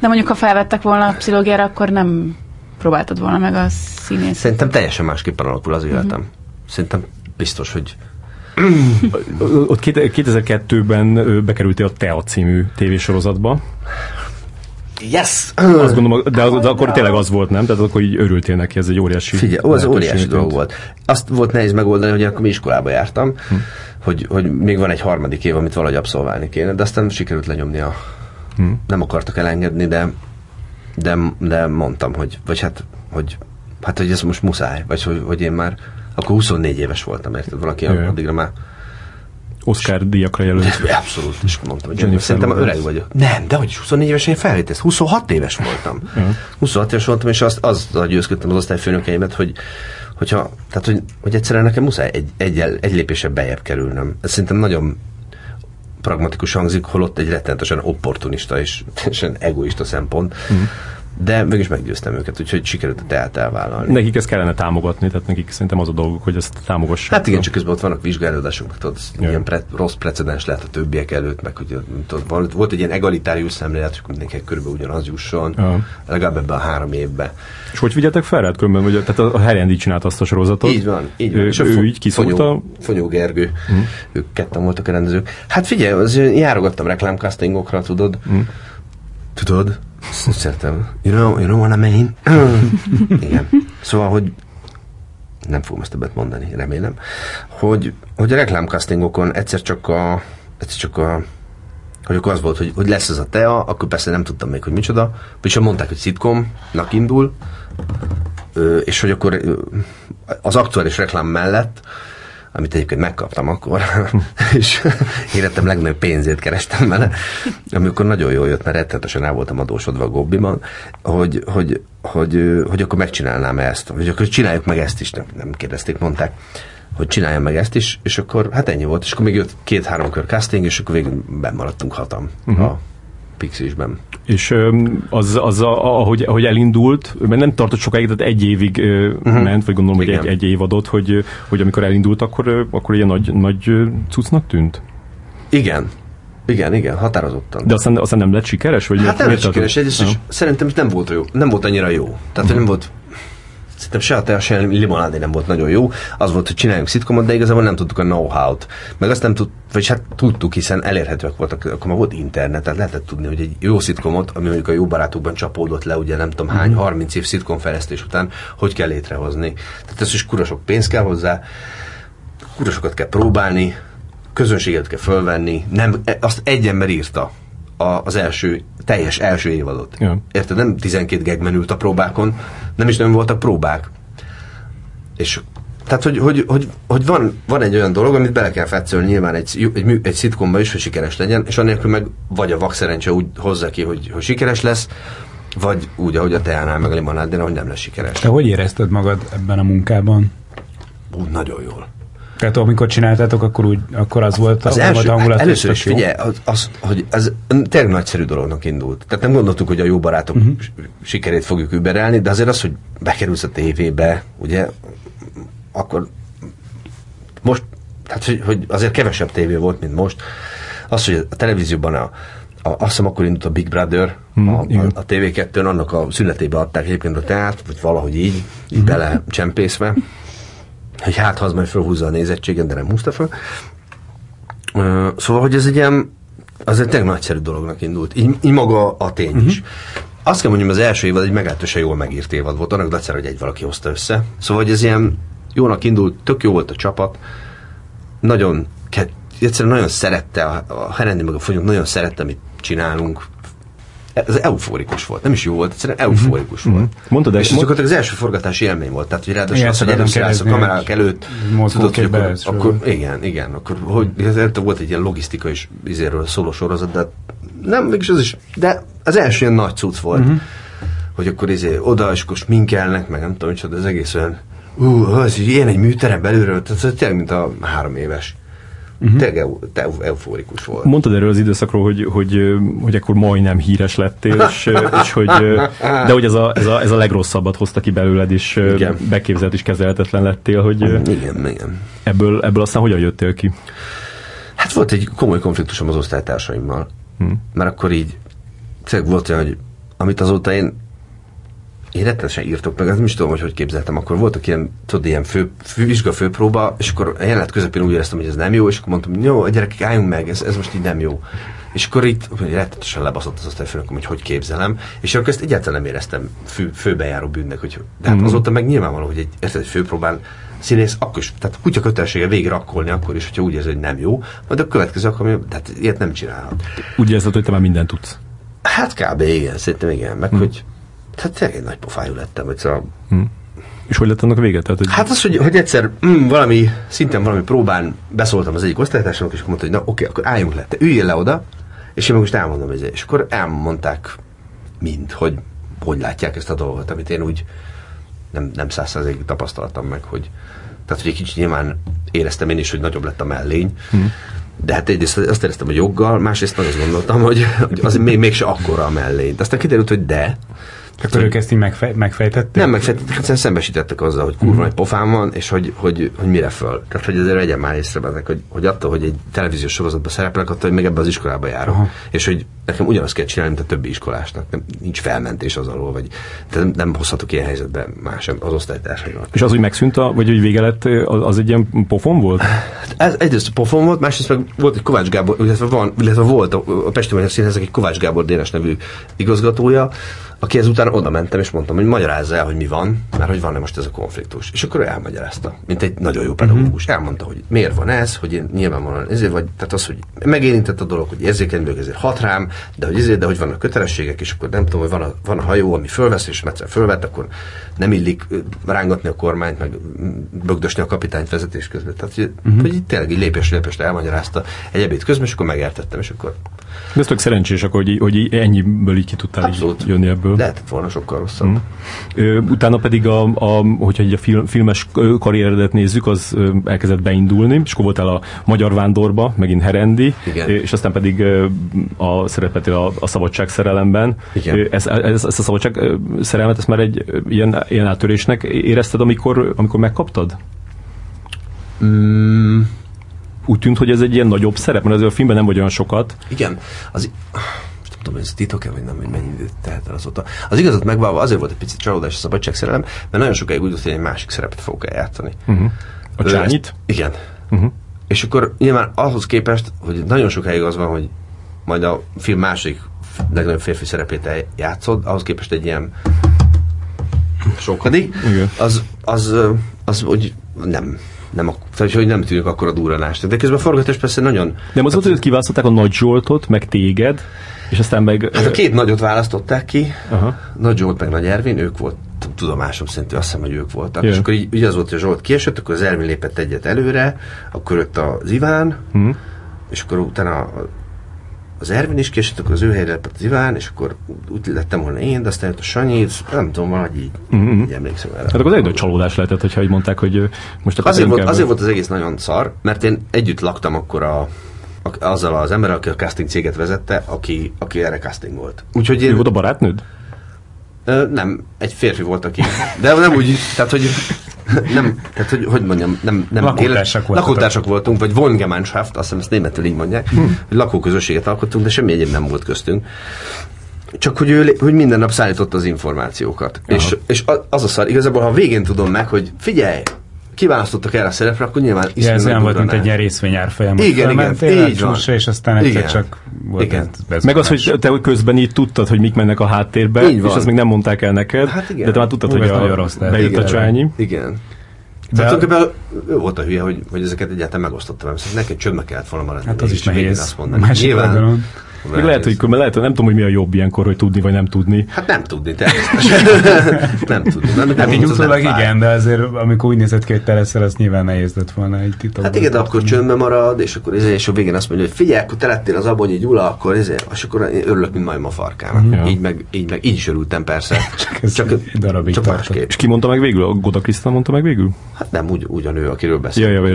De mondjuk, ha felvettek volna a pszichológiára, akkor nem próbáltad volna meg a színész. Szerintem teljesen másképpen alakul az életem. Uh-huh. Szerintem biztos, hogy ott 2002-ben bekerültél a Tea című tévésorozatba. Yes! Azt gondolom, de, az, de akkor tényleg az volt, nem? Tehát akkor így örültél neki, ez egy óriási Figyelj, az óriási dolog volt. Azt volt nehéz megoldani, hogy akkor mi iskolába jártam, hm. hogy, hogy még van egy harmadik év, amit valahogy abszolválni kéne, de aztán sikerült lenyomni a... Hm. Nem akartak elengedni, de, de, de mondtam, hogy, vagy hát, hogy, hát, hogy ez most muszáj, vagy hogy, hogy én már akkor 24 éves voltam, érted? Valaki Jaj. addigra már Oscar díjakra jelölt. (laughs) Abszolút, és mondtam, hogy Jennifer szerintem Lawrence. öreg vagyok. Nem, de hogy 24 évesen felvétesz, 26 éves voltam. Ja. 26 éves voltam, és azt, azzal győzködtem az osztályfőnökeimet, hogy hogyha, tehát, hogy, hogy egyszerűen nekem muszáj egy, egy, egy lépésebb bejebb kerülnöm. Ez szerintem nagyon pragmatikus hangzik, holott egy rettenetesen opportunista és (laughs) teljesen egoista szempont. Mm de mégis meggyőztem őket, úgyhogy sikerült a teát elvállalni. Nekik ezt kellene támogatni, tehát nekik szerintem az a dolguk, hogy ezt támogassák. Hát igen, csak közben ott vannak vizsgálódások, tudod, ilyen pre- rossz precedens lehet a többiek előtt, meg hogy tudod, volt egy ilyen egalitárius szemlélet, hogy mindenki körülbelül ugyanaz jusson, ja. legalább ebben a három évben. És hogy vigyeltek fel rád különben, vagy, tehát a, Herendi csinált azt a sorozatot? Így van, így van. Ő, és ő, ő így kiszólta? Fonyó, Fonyó Gergő, mm. ők ketten voltak a rendezők. Hát figyelj, az, járogattam reklámcastingokra, tudod, mm. tudod, Szeretem. You know, you know what I mean? (laughs) Igen. Szóval, hogy nem fogom ezt többet mondani, remélem, hogy, hogy a reklámcastingokon egyszer csak a, egyszer csak a hogy akkor az volt, hogy, hogy lesz ez a TEA, akkor persze nem tudtam még, hogy micsoda, és mondták, hogy szitkomnak indul, és hogy akkor az aktuális reklám mellett amit egyébként megkaptam akkor, (laughs) és életem legnagyobb pénzét kerestem vele, amikor nagyon jól jött, mert rettenetesen el voltam adósodva a Gobbiban, hogy, hogy, hogy, hogy akkor megcsinálnám ezt, vagy akkor csináljuk meg ezt is, nem, nem kérdezték, mondták hogy csináljam meg ezt is, és akkor hát ennyi volt, és akkor még jött két-három kör casting, és akkor végül maradtunk hatam uh-huh. a Pixisben. És az, az a, ahogy, ahogy elindult, mert nem tartott sokáig, tehát egy évig uh-huh. ment, vagy gondolom, Igen. hogy egy, egy év adott, hogy, hogy amikor elindult, akkor, akkor ilyen nagy, nagy cuccnak tűnt? Igen. Igen, igen, határozottan. De aztán, aztán nem lett sikeres? Vagy hát nem lett sikeres, egyrészt, és szerintem nem volt jó, nem volt annyira jó. Tehát, uh-huh. nem volt Szerintem se a tea, se a limonádé nem volt nagyon jó. Az volt, hogy csináljunk szitkomot, de igazából nem tudtuk a know-how-t. Meg azt nem tud, vagy hát tudtuk, hiszen elérhetőek voltak, akkor már volt internet, tehát lehetett tudni, hogy egy jó szitkomot, ami mondjuk a jó barátokban csapódott le, ugye nem tudom hány, 30 mhm. év szitkom fejlesztés után, hogy kell létrehozni. Tehát ez is kurasok pénz kell hozzá, kurasokat kell próbálni, közönséget kell fölvenni, nem, azt egy ember írta a, az első, teljes első évadot. Ja. Érted? Nem 12 gag menült a próbákon, nem is nem voltak próbák. És tehát, hogy, hogy, hogy, hogy van, van egy olyan dolog, amit bele kell fetszölni nyilván egy, egy, egy szitkomba is, hogy sikeres legyen, és annélkül meg vagy a vakszerencse úgy hozza ki, hogy, hogy sikeres lesz, vagy úgy, ahogy a teánál meg a limonádén, hogy nem lesz sikeres. Te hogy érezted magad ebben a munkában? Úgy nagyon jól. Tehát amikor csináltátok, akkor, úgy, akkor az volt az a első, hangulat. Hát először is figyelj, az, az, hogy ez tényleg nagyszerű dolognak indult. Tehát nem gondoltuk, hogy a jó barátok uh-huh. sikerét fogjuk überelni, de azért az, hogy bekerülsz a tévébe, ugye, akkor most, tehát hogy, hogy azért kevesebb tévé volt, mint most. Az, hogy a televízióban a, a, azt hiszem akkor indult a Big Brother, hmm, a, a, a TV2-n, annak a szünetébe adták egyébként a teát, vagy valahogy így, így hmm. bele csempészve hogy hát ha az majd felhúzza a nézettségen, de nem húzta fel. Szóval, hogy ez egy ilyen, azért tényleg nagyszerű dolognak indult. Így, így maga a tény uh-huh. is. Azt kell mondjam, az első évad egy meglehetősen jól megírt évad volt, annak egyszer, hogy egy valaki hozta össze. Szóval, hogy ez ilyen jónak indult, tök jó volt a csapat, nagyon, egyszerűen nagyon szerette, a, a Herendi meg a Fonyok nagyon szerette, amit csinálunk, ez euforikus volt. Nem is jó volt, egyszerűen euforikus uh-huh. volt. Mondtad, és ez az első forgatási élmény volt. Tehát, hogy ráadásul az, hogy először a kamerák előtt, tudod, hogy akkor, akkor, igen, igen, akkor hogy, ez volt egy ilyen logisztika is izéről szóló sorozat, de nem, mégis az is, de az első ilyen nagy cucc volt. Uh-huh. Hogy akkor izé, oda, és akkor minkelnek, meg nem tudom, hogy az egész olyan, ú, az, ilyen egy műterem belülről, tehát tényleg, mint a három éves. Uh-huh. Tényleg eu, euforikus volt. Mondtad erről az időszakról, hogy, hogy, hogy akkor majdnem híres lettél, és, és hogy, de hogy ez a, ez, a, ez a legrosszabbat hozta ki belőled, és igen. beképzelt és kezelhetetlen lettél, hogy igen, igen. Ebből, ebből aztán hogyan jöttél ki? Hát volt egy komoly konfliktusom az osztálytársaimmal, hmm. mert akkor így volt olyan, hogy amit azóta én én rettenesen írtok meg, nem is tudom, hogy hogy képzeltem. Akkor voltak ilyen, tudod, ilyen fő, fő, vizsga főpróba, és akkor a jelenet közepén úgy éreztem, hogy ez nem jó, és akkor mondtam, jó, a gyerekek, álljunk meg, ez, ez most így nem jó. És akkor itt rettenesen lebaszott az osztályfőnököm, hogy hogy képzelem, és akkor ezt egyáltalán nem éreztem fő, főbejáró bűnnek, hogy, de hát mm. azóta meg nyilvánvaló, hogy egy, egy főpróbán színész, akkor is, tehát kutya kötelessége végre rakkolni akkor is, hogyha úgy érzi, hogy nem jó, majd a következő akkor, tehát ilyet nem csinálhat. Úgy érzed, hogy te már mindent tudsz? Hát kb. igen, szerintem igen, meg mm. hogy tehát tényleg egy nagy pofájú lettem, hogy szóval... Hmm. És hogy lett annak vége? Tehát, hogy... Hát az, hogy, hogy egyszer mm, valami, szintén valami próbán beszóltam az egyik osztálytársamnak, és mondta, hogy na oké, akkor álljunk le, te üljél le oda, és én meg most elmondom, hogy és akkor elmondták mind, hogy hogy látják ezt a dolgot, amit én úgy nem, nem százszerzékig tapasztaltam meg, hogy tehát, hogy egy kicsit nyilván éreztem én is, hogy nagyobb lett a mellény, hmm. de hát egyrészt azt éreztem, hogy joggal, másrészt meg azt gondoltam, hogy, hogy az még, mégse akkora a mellényt. Aztán kiderült, hogy de, akkor ők ezt így megfej, megfejtették? Nem megfejtették, hát szembesítettek azzal, hogy kurva uh-huh. nagy pofám van, és hogy, hogy, hogy mire föl. Tehát, hogy azért legyen már észre bennek, hogy, hogy attól, hogy egy televíziós sorozatban szereplek, attól, hogy még ebbe az iskolába járok. Uh-huh. És hogy nekem ugyanazt kell csinálni, mint a többi iskolásnak. Nem, nincs felmentés az alól, vagy nem, nem hozhatok ilyen helyzetbe más az osztálytársaimat. És az úgy megszűnt, a, vagy hogy vége lett, az, az egy ilyen pofon volt? Hát ez egyrészt pofon volt, másrészt meg volt egy Kovács Gábor, illetve, van, illetve volt a, a Pesti Magyar Színházak egy Kovács Gábor Dénes nevű igazgatója, aki ezután oda mentem, és mondtam, hogy magyarázza el, hogy mi van, mert hogy van-e most ez a konfliktus. És akkor ő elmagyarázta, mint egy nagyon jó pedagógus. Uh-huh. Elmondta, hogy miért van ez, hogy én nyilvánvalóan ezért vagy, tehát az, hogy megérintett a dolog, hogy érzékeny vagyok, ezért hat rám, de hogy ezért, de hogy vannak kötelességek, és akkor nem tudom, hogy van a, van a hajó, ami fölvesz, és egyszer fölvett, akkor nem illik rángatni a kormányt, meg bögdösni a kapitányt vezetés közben. Tehát, hogy, uh-huh. hogy tényleg lépés lépésre elmagyarázta egy ebéd közben, és akkor megértettem, és akkor de ez tök szerencsés, akkor, hogy, hogy ennyiből így ki tudtál Abszolút. Így jönni ebből. Lehetett volna sokkal rosszabb. Mm. Ö, utána pedig, a, a, hogyha egy a film, filmes karrieredet nézzük, az elkezdett beindulni, és akkor voltál a Magyar Vándorba, megint Herendi, Igen. és aztán pedig a szerepetél a, a Szabadság szerelemben. Igen. Ez, ez, ezt a Szabadság szerelmet, ezt már egy ilyen, ilyen áttörésnek érezted, amikor, amikor megkaptad? Mm úgy tűnt, hogy ez egy ilyen nagyobb szerep, mert azért a filmben nem vagy olyan sokat. Igen, az, nem tudom, ez titok-e, vagy nem, hogy mennyi időt tehet el azóta. Az igazat megválva azért volt egy picit csalódás a szabadságszerelem, mert nagyon sokáig úgy volt, hogy egy másik szerepet fogok eljátszani. Uh-huh. A csányit? Igen. Uh-huh. És akkor nyilván ahhoz képest, hogy nagyon sokáig az van, hogy majd a film másik legnagyobb férfi szerepét játszod, ahhoz képest egy ilyen sokadik, az, az, az, az, hogy nem, nem, tehát, hogy nem tűnik akkor a durranást. De közben a forgatás persze nagyon... Nem az volt, hogy kiválasztották a Nagy Zsoltot, meg téged, és aztán meg... Hát a két nagyot választották ki, Aha. Nagy Zsolt meg Nagy Ervin, ők volt tudomásom szerint, azt hiszem, hogy ők voltak. Yeah. És akkor így, így az volt, hogy Zsolt kiesett, akkor az Ervin lépett egyet előre, akkor jött az Iván, hmm. és akkor utána az Ervin is késett, akkor az ő helyre lett Iván, és akkor úgy lettem volna én, de aztán jött a Sanyi, nem tudom, valahogy így, mm-hmm. így emlékszem erre. Hát akkor az egy csalódás lehetett, hogyha így mondták, hogy most akkor azért volt, azért volt az egész nagyon szar, mert én együtt laktam akkor a, a azzal az emberrel, aki a casting céget vezette, aki, aki erre casting volt. Úgyhogy én... Volt a barátnőd? Ö, nem, egy férfi volt, aki. De nem úgy, tehát hogy nem, tehát hogy, hogy mondjam, nem, nem lakótársak, élet, lakótársak voltunk, vagy Wohngemeinschaft, azt hiszem ezt németül így mondják, hm. hogy lakóközösséget alkottunk, de semmi egyéb nem volt köztünk. Csak hogy ő hogy minden nap szállította az információkat. És, és az a szar, igazából ha végén tudom meg, hogy figyelj, kiválasztottak erre a szerepre, akkor nyilván ja, ez olyan volt, mint egy ilyen részvényárfolyam. Igen, igen, így van. és aztán egyszer igen. csak volt igen. Ez Meg az, hogy te közben így tudtad, hogy mik mennek a háttérbe, és azt még nem mondták el neked, hát igen. de te már tudtad, Úgy hogy a, rossz bejött igen, a csányi. Igen. De Tehát tulajdonképpen ő volt a hülye, hogy, hogy ezeket egyáltalán megosztottam. Szóval neked csöndbe kellett volna maradni. Hát az is nehéz. Azt mondani. Másik Nyilván, még lehet, hogy, lehet, nem tudom, hogy mi a jobb ilyenkor, hogy tudni vagy nem tudni. Hát nem tudni, természetesen. (laughs) nem tudni. Nem, hát így utólag igen, de azért amikor úgy nézett ki, hogy te leszel, az nyilván nehéz lett volna egy titokban. Hát igen, de akkor csöndbe marad, és akkor ezért, és a végén azt mondja, hogy figyelj, akkor te lettél az Abonyi Gyula, akkor ezért, és akkor én örülök, mint majom a farkának. Mm. Így, meg, így, meg, így is örültem persze. (laughs) csak, csak, darabig csak másképp. És ki mondta meg végül? A Goda Krisztán mondta meg végül? Hát nem, úgy, ugyanő, akiről beszél. Ja,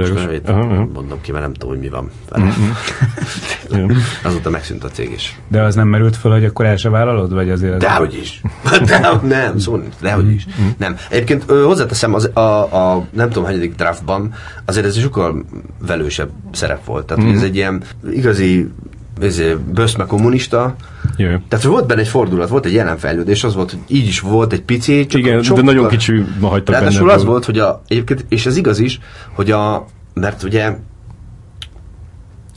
ja, Mondom ki, mert nem tudom, hogy mi van. Mm-hmm. (laughs) Azóta megszűnt a cég is. De az nem merült fel, hogy akkor el se vállalod? Vagy azért Dehogy is. (laughs) De, nem, szó dehogy is. Mm. Nem. Egyébként hozzáteszem, az, a, a, nem tudom, hanyadik draftban azért ez sokkal velősebb szerep volt. Tehát mm. ez egy ilyen igazi böszme kommunista. Jö. Tehát volt benne egy fordulat, volt egy jelenfejlődés, az volt, hogy így is volt egy pici. Csak Igen, sokkal, de nagyon kicsi ma hagytak benne. az volt, hogy a, egyébként, és ez igaz is, hogy a, mert ugye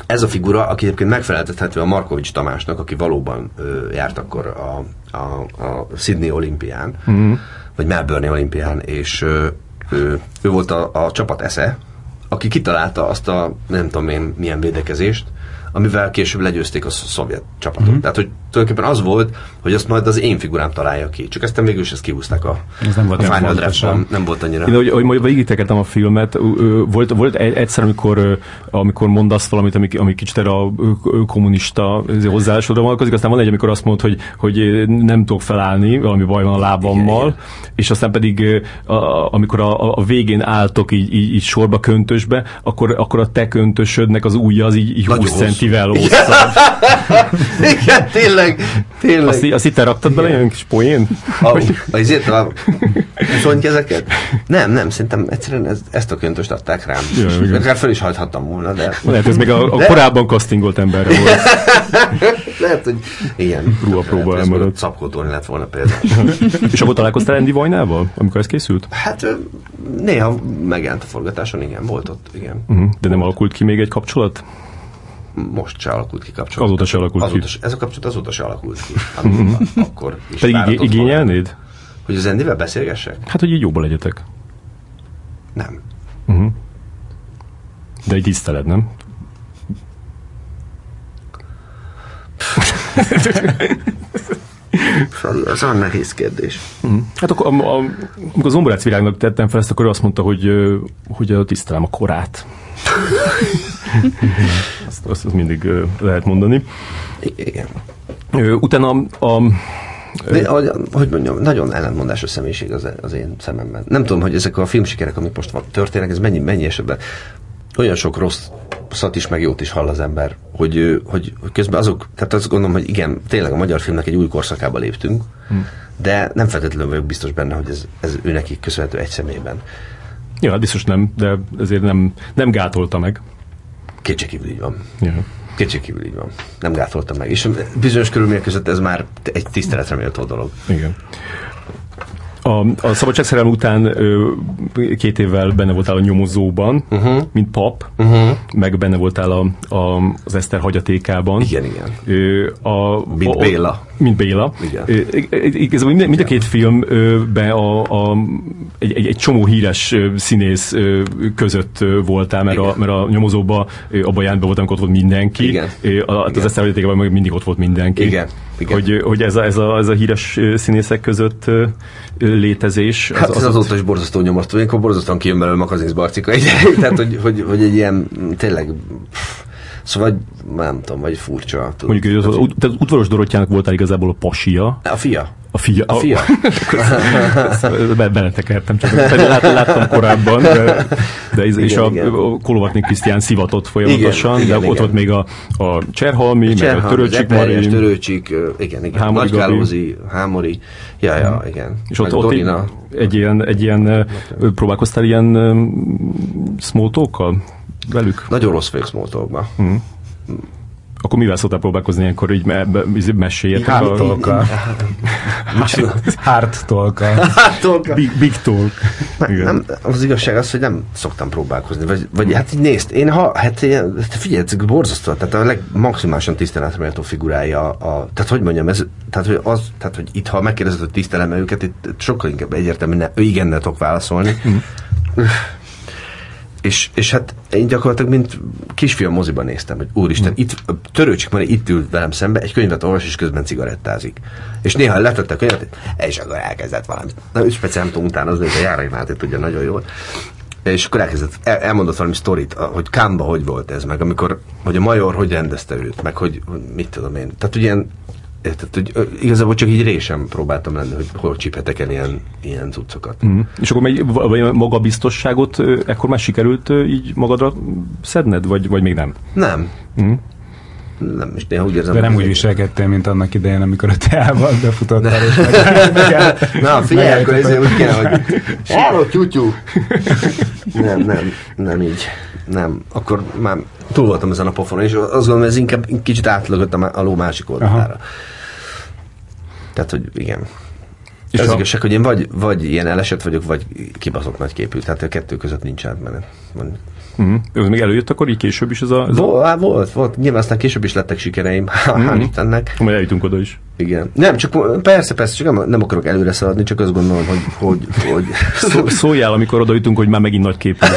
ez a figura, aki egyébként megfeleltethető a Markovics Tamásnak, aki valóban ö, járt akkor a, a, a Sydney olimpián, mm. vagy Melbourne olimpián, és ö, ő, ő volt a, a csapat esze, aki kitalálta azt a nem tudom én milyen védekezést, amivel később legyőzték a szovjet csapatot. Mm. Tehát, hogy tulajdonképpen az volt, hogy azt majd az én figurám találja ki. Csak aztán végül is ezt kihúzták a, Ez nem volt a Final Draft-ban. Nem volt annyira. Én, hogy, hogy majd végigtekertem a filmet, volt, volt egy- egyszer, amikor, amikor mondasz valamit, ami, ami kicsit erre a kommunista hozzáállásodra vonatkozik, aztán van egy, amikor azt mondod, hogy, hogy nem tudok felállni, valami baj van a lábammal, Igen, és aztán pedig a, amikor a, a végén álltok így, így, így sorba köntösbe, akkor, akkor a te köntösödnek az ujja az így, így Nagyon 20 hosszú. centivel hosszabb. (laughs) Igen, tényleg, tényleg. Azt, í- azt itt raktad bele, ilyen kis poén? A, a, izét, a kezeket? Nem, nem, szerintem egyszerűen ez, ezt a köntöst adták rám. Ja, igen. Akár fel is hagyhattam volna, de Lehet, ez még a, a De- korábban castingolt emberre volt. (laughs) lehet, hogy igen. Hogy ez elmaradt. Szabkótolni lett volna például. (laughs) És akkor találkoztál Andy Vajnával, amikor ez készült? Hát néha megjelent a forgatáson, igen, volt ott, igen. Uh-huh. De nem alakult ki még egy kapcsolat? Most se alakult ki kapcsolat. Azóta se alakult azóta ki. Ez a kapcsolat azóta se alakult ki. Amikor, akkor is Pedig igé- volna. igényelnéd? Hogy az Endivel beszélgessek? Hát, hogy így jobban legyetek. Nem. Uh-huh. De egy tiszteled, nem? Fali, az olyan nehéz kérdés. Hát akkor, am- am- amikor az Omborác világnak tettem fel ezt, akkor ő azt mondta, hogy, hogy ö, tisztelem a korát. (laughs) azt, azt, azt mindig lehet mondani. Igen. Utána a, De, hogy, hogy mondjam, nagyon ellentmondásos személyiség az, az én szememben. Nem tudom, hogy ezek a filmsikerek, amik most történnek, ez mennyi, mennyi esetben olyan sok rossz szat is, meg jót is hall az ember, hogy, hogy, hogy közben azok, tehát azt gondolom, hogy igen, tényleg a magyar filmnek egy új korszakába léptünk, hmm. de nem feltétlenül vagyok biztos benne, hogy ez, ez ő neki köszönhető egy személyben. ja, hát biztos nem, de ezért nem, nem gátolta meg. Kétségkívül így van. Ja. Kétségkívül így van. Nem gátoltam meg. És bizonyos körülmények között ez már egy tiszteletre méltó dolog. Igen. A, a szabadságszerelem után ö, két évvel benne voltál a nyomozóban, uh-huh. mint pap, uh-huh. meg benne voltál a, a, az Eszter hagyatékában. Igen, igen. Ö, a, Mint a, Béla. Mint Béla. Igen. Igazából mind, mind a két filmben a, a, egy, egy, egy csomó híres színész között voltál, mert a, mert a abban a játban voltam, ott volt mindenki. Igen. A, az Igen. Eszter hagyatékában meg mindig ott volt mindenki. Igen. Igen. Hogy, hogy ez, a, ez, a, ez a híres színészek között létezés. Hát az, az azóta is borzasztó nyomasztó, ilyenkor borzasztóan kijön belőle Makazinsz Barcika, (laughs) tehát hogy, hogy, hogy egy ilyen tényleg pff, Szóval nem tudom, vagy furcsa. Tudod. Mondjuk, hogy az, az, az udvaros Dorottyának voltál igazából a pasia. A fia. A fia. A fia. Be- Beletekertem, csak pedig lát, láttam korábban, de, de ez, és Igen, a, igen. a Kolovatnik Krisztián szivatott folyamatosan, Igen, igen, de ott igen. volt még a, a Cserhalmi, meg a Törőcsik Eperjes, Mari, Törőcsik, igen, igen. Hámori. Nagykálózi, Hámori, ja, ja, igen. és ott, ott egy, egy ilyen, egy ilyen próbálkoztál ilyen small talk-kal velük? Nagyon rossz vagyok small talkba. Akkor mivel szoktál próbálkozni ilyenkor, így me, me, meséljetek? Hard a- talk (laughs) (laughs) Hard talk Hát, talk. Big, big talk. Nem, az igazság az, hogy nem szoktam próbálkozni. Vagy, vagy hát így nézd, én ha, hát hát figyelj, ez borzasztó, tehát a legmaximálisan tiszteletre méltó figurája, a, tehát hogy mondjam, ez, tehát hogy, az, tehát, hogy itt, ha megkérdezed, hogy tisztelem őket, itt sokkal inkább egyértelmű, ne, igennel tudok válaszolni. És, és hát én gyakorlatilag, mint kisfiam moziban néztem, hogy úristen, itt törőcsik már itt ül velem szembe, egy könyvet olvas, és közben cigarettázik. És néha letette a könyvet, és akkor elkezdett valamit. Na, ő speciál nem tudom utánozni, hogy a Járai Máté tudja nagyon jól. És akkor elkezdett, el, elmondott valami sztorit, hogy Kámba hogy volt ez, meg amikor, hogy a major hogy rendezte őt, meg hogy, hogy mit tudom én. Tehát ugye ilyen, érted, hogy igazából csak így résem próbáltam lenni, hogy hol csíphetek el ilyen, ilyen cuccokat. Mm. És akkor vagy magabiztosságot ekkor már sikerült így magadra szedned, vagy, vagy még nem? Nem. Mm. Nem, és néha úgy érzem, De nem úgy viselkedtél, mint annak idején, amikor a teával (laughs) befutottál, és meg, meg, (laughs) Na, figyelj, akkor ezért úgy kéne, hogy (laughs) Hello, tyútyú! Nem, nem, nem így. Nem. Akkor már túl voltam ezen a pofonon, és azt gondolom, ez inkább kicsit átlögött a, má- a ló másik oldalára. Tehát, hogy igen. És És az a- igazság, hogy én vagy, vagy ilyen elesett vagyok, vagy kibaszott nagyképű. Tehát a kettő között nincs átmenet. Van- Mm. Ez még előjött akkor így később is ez a... Ez a... Vol, volt, volt. Nyilván aztán később is lettek sikereim. (laughs) Hál' Istennek. Majd eljutunk oda is. Igen. Nem, csak persze, persze, csak nem, nem akarok előre szaladni, csak azt gondolom, hogy, hogy, hogy (laughs) Szó, szóljál, amikor oda jutunk, hogy már megint nagy képű. (laughs)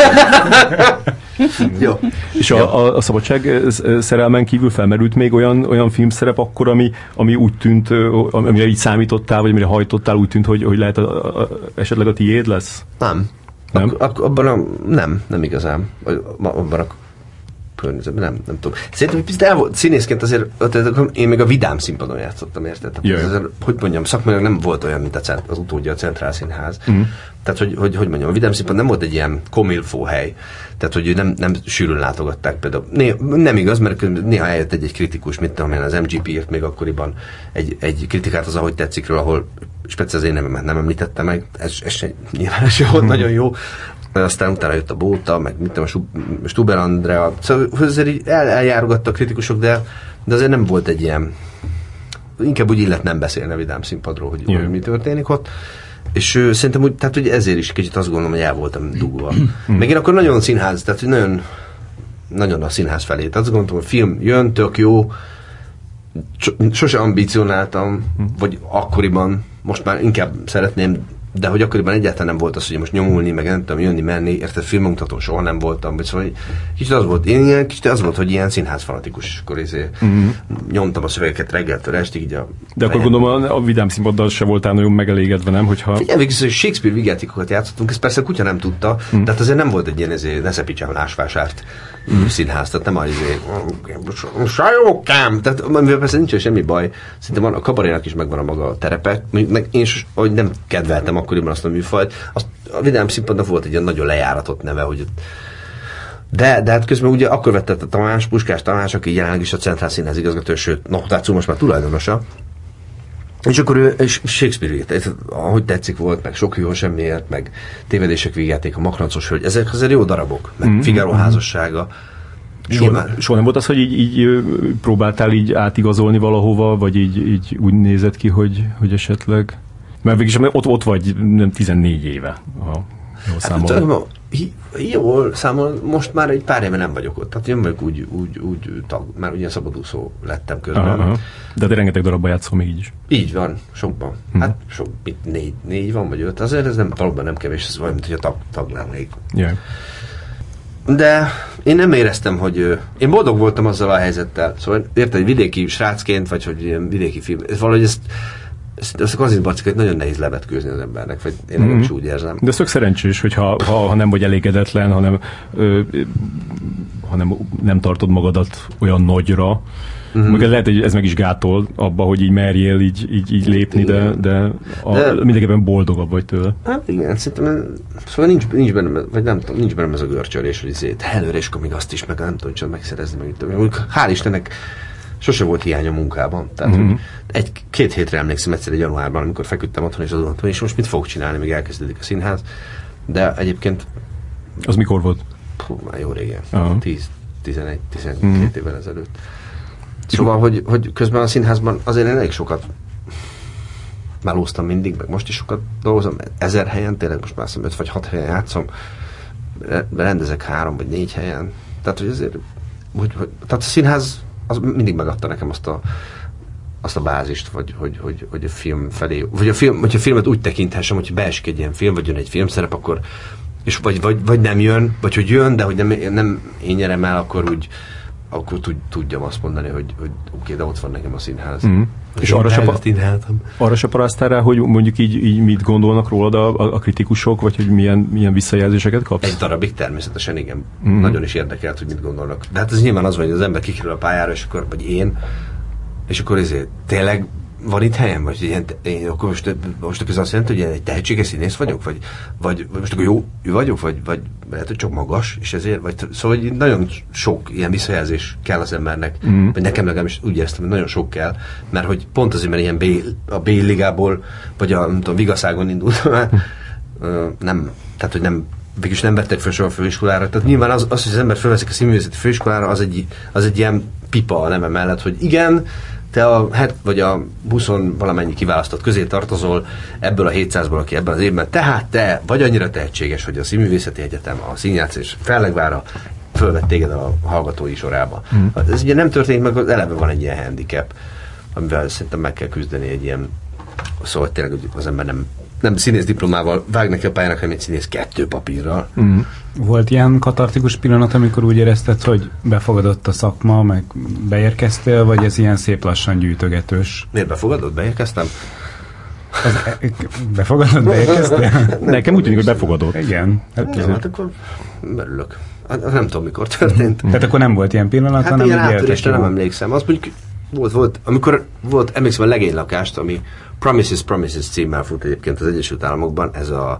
Jó. És a, a, a szabadság szerelmen kívül felmerült még olyan, olyan filmszerep akkor, ami, ami úgy tűnt, amire így számítottál, vagy amire hajtottál, úgy tűnt, hogy, hogy lehet a, a, esetleg a tiéd lesz? Nem. Nem? Ak- abban a, nem, nem igazán. Abban a környezetben, nem, nem tudom. Szerintem, hogy el volt, színészként azért, én még a vidám színpadon játszottam, érted? Azért, hogy mondjam, szakmailag nem volt olyan, mint a cent, az utódja a Centrál Színház. Mm. Tehát, hogy, hogy, hogy mondjam, a vidám színpad nem volt egy ilyen komilfó hely. Tehát, hogy nem, nem sűrűn látogatták például. Né, nem igaz, mert néha eljött egy, egy kritikus, mit tudom én, az MGP írt még akkoriban egy, egy kritikát az, ahogy tetszikről, ahol speciál az én nevemet nem említette meg, ez, ez nyilván se volt mm. nagyon jó, aztán utána jött a Bóta, meg mit tudom, a Stuber Andrea, szóval azért így el, eljárogatta a kritikusok, de, de azért nem volt egy ilyen, inkább úgy illet nem beszélni a vidám színpadról, hogy, hogy mi történik ott. És ő, szerintem úgy, tehát ugye ezért is kicsit azt gondolom, hogy el voltam dugva. Meg én akkor nagyon színház, tehát hogy nagyon, nagyon a színház felé. Tehát azt gondoltam, hogy film jön, tök jó, sose ambicionáltam, vagy akkoriban, most már inkább szeretném de hogy akkoriban egyáltalán nem volt az, hogy most nyomulni, meg nem tudom, jönni, menni, érted, filmmutató soha nem voltam, vagy szóval kicsit az volt, én ilyen, kicsit az volt, hogy ilyen színház fanatikus, akkor izé, mm-hmm. nyomtam a szövegeket reggeltől estig, így a De akkor gondolom a, a vidám színpaddal se voltál nagyon megelégedve, nem? Hogyha... Figyelj, végül hogy Shakespeare vigyátikokat játszottunk, ezt persze a kutya nem tudta, mm. de hát azért nem volt egy ilyen ezért, ne szepítsem lásvásárt mm. színház, tehát nem az izé, sajókám, tehát mivel persze nincs semmi baj, szinte van, a kabarénak is megvan a maga terepe, meg én, hogy nem kedveltem akkoriban azt a műfajt. Azt, a Vidám színpadnak volt egy ilyen nagyon lejáratott neve, hogy de, de hát közben ugye akkor vette a Tamás, Puskás Tamás, aki jelenleg is a Centrál Színház igazgató, sőt, no, tehát most már tulajdonosa. És akkor ő és Shakespeare írt, ahogy tetszik volt, meg sok jó semmiért, meg tévedések végjáték, a Makrancos Hölgy, ezek azért jó darabok, meg mm-hmm. Figaro házassága. Soha, soha nem volt az, hogy így, így próbáltál így átigazolni valahova, vagy így, így úgy nézett ki, hogy, hogy esetleg... Mert végig ott, ott vagy nem 14 éve, ha jól számolom. Hát, jól számol, most már egy pár éve nem vagyok ott. Tehát én vagyok úgy, úgy, úgy tag, már ugye szabadúszó lettem közben. Aha, aha. De te rengeteg darabban játszol még így is. Így van, sokban. Uh-huh. Hát sok, mit, négy, négy van, vagy öt. Azért ez nem, valóban nem kevés, ez olyan, mint hogy a tag, tag lennék. Yeah. De én nem éreztem, hogy én boldog voltam azzal a helyzettel. Szóval érted, hogy vidéki srácként, vagy hogy ilyen vidéki film, ez valahogy ezt ezt a kazinbacikait nagyon nehéz levetkőzni az embernek, vagy én mm-hmm. is úgy érzem. De ez tök szerencsés, hogy ha, ha, ha nem vagy elégedetlen, hanem, ö, hanem nem tartod magadat olyan nagyra, Mm-hmm. Meg lehet, hogy ez meg is gátol abba, hogy így merjél így, így, így lépni, de, de, a, de mindenképpen boldogabb vagy tőle. Hát igen, szerintem szóval nincs, nincs benne, vagy nem tudom, nincs benne ez a görcsölés, hogy azért előre, és akkor még azt is meg nem tudom, csak megszerezni, meg itt. Hál' Istennek sose volt hiány a munkában. Tehát, mm-hmm. egy-két hétre emlékszem egyszer egy januárban, amikor feküdtem otthon, és azon és most mit fogok csinálni, még elkezdődik a színház. De egyébként... Az mikor volt? Hú, már jó régen. Uh-huh. 10, 11, 12 mm-hmm. évvel ezelőtt. Szóval, hogy, hogy közben a színházban azért én elég sokat melóztam mindig, meg most is sokat dolgozom, ezer helyen, tényleg most már azt öt vagy hat helyen játszom, rendezek három vagy négy helyen. Tehát, hogy azért, hogy, hogy, tehát a színház az mindig megadta nekem azt a, azt a bázist, vagy, hogy, hogy, hogy a film felé, vagy a film, hogyha a filmet úgy tekinthessem, hogy beesik egy ilyen film, vagy jön egy filmszerep, akkor és vagy, vagy, vagy nem jön, vagy hogy jön, de hogy nem, nem én nyerem el, akkor úgy, akkor tud, tudjam azt mondani, hogy, hogy oké, okay, de ott van nekem a színház. Mm. És arra se, arra se paráztál rá, hogy mondjuk így, így mit gondolnak rólad a, a kritikusok, vagy hogy milyen, milyen visszajelzéseket kapsz? Egy darabig természetesen igen. Mm. Nagyon is érdekelt, hogy mit gondolnak. De hát ez nyilván az van, hogy az ember kikerül a pályára, és akkor, vagy én, és akkor ezért tényleg van itt helyem? Vagy ilyen, én akkor most, most ez azt jelenti, hogy egy tehetséges színész vagyok? Vagy, vagy most akkor jó, vagyok? Vagy, vagy lehet, hogy csak magas, és ezért, vagy, szóval hogy nagyon sok ilyen visszajelzés kell az embernek, mm. vagy nekem legalábbis úgy éreztem, hogy nagyon sok kell, mert hogy pont azért, mert ilyen B, a B-ligából, vagy a nem tudom, Vigaszágon indultam (laughs) el, nem, tehát, hogy nem végülis nem vettek fel soha a főiskolára. Tehát nyilván az, az hogy az ember felveszik a színművészeti főiskolára, az egy, az egy ilyen pipa a neme mellett, hogy igen, te a het, vagy a 20 valamennyi kiválasztott közé tartozol ebből a 700-ból, aki ebben az évben, tehát te vagy annyira tehetséges, hogy a Színművészeti Egyetem, a Színjátszás Fellegvára fölvett téged a hallgatói sorába. Mm. Ez ugye nem történik meg, az eleve van egy ilyen handicap, amivel szerintem meg kell küzdeni egy ilyen, szóval tényleg az ember nem nem színész diplomával vág neki a pályának, hanem egy színész kettő papírral. Mm. Volt ilyen katartikus pillanat, amikor úgy érezted, hogy befogadott a szakma, meg beérkeztél, vagy ez ilyen szép lassan gyűjtögetős? Miért befogadott? Beérkeztem? Az, e- befogadott, beérkeztél? Nekem úgy tűnik, hogy befogadott. Igen. Hát, ja, hát akkor örülök. Hát, nem tudom, mikor történt. Tehát akkor nem volt ilyen pillanat, hát hanem ilyen átörésre nem emlékszem. Az mondjuk volt, volt, amikor volt, emlékszem a legénylakást, ami Promises, Promises címmel fut egyébként az Egyesült Államokban, ez a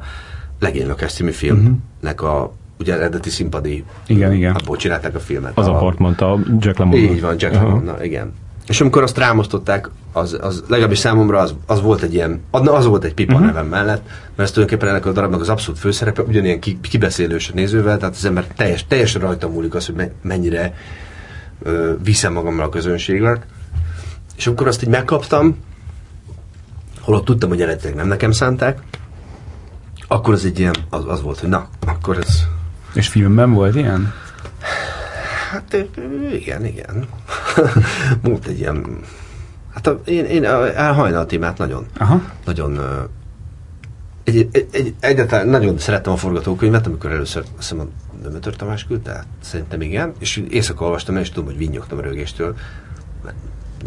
legénylakás című filmnek a ugye eredeti színpadi igen, igen. abból csinálták a filmet. Az a, mondta a Jack Lemmon. Így van, Jack Lemmon, igen. És amikor azt rámosztották, az, az legalábbis számomra az, az volt egy ilyen, az volt egy pipa uh-huh. nevem mellett, mert ez tulajdonképpen ennek a darabnak az abszolút főszerepe, ugyanilyen ki, kibeszélős a nézővel, tehát az ember teljes, teljesen rajta múlik az, hogy mennyire ö, viszem magammal a közönséget. És amikor azt így megkaptam, holott tudtam, hogy eredetileg nem nekem szánták, akkor az egy ilyen, az, az volt, hogy na, akkor ez... És filmben volt ilyen? Hát igen, igen. (laughs) Múlt egy ilyen... Hát a, én, én a, a hajnaltímát nagyon, Aha. nagyon egy, egy, egy, egyáltalán nagyon szerettem a forgatókönyvet, amikor először azt hiszem a Dömötör Tamás küldte, szerintem igen, és éjszaka olvastam el, és tudom, hogy vinnyogtam a rögéstől,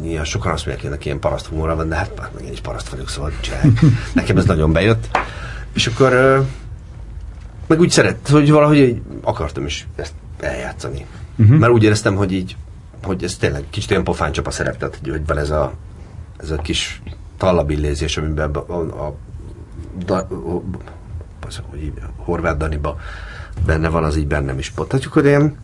Nyilván sokan azt mondják, hogy ennek ilyen paraszt humora van, de hát már meg én is paraszt vagyok, szóval csinálj. Nekem ez nagyon bejött. És akkor meg úgy szeret, hogy valahogy akartam is ezt eljátszani. Uh-huh. Mert úgy éreztem, hogy így, hogy ez tényleg kicsit olyan pofáncsap a szerep, tehát hogy, hogy van ez a, ez a kis tallabillézés, amiben a, a, a, a, a hogy Horváth Daniba benne van, az így bennem is pot. Tehát akkor ilyen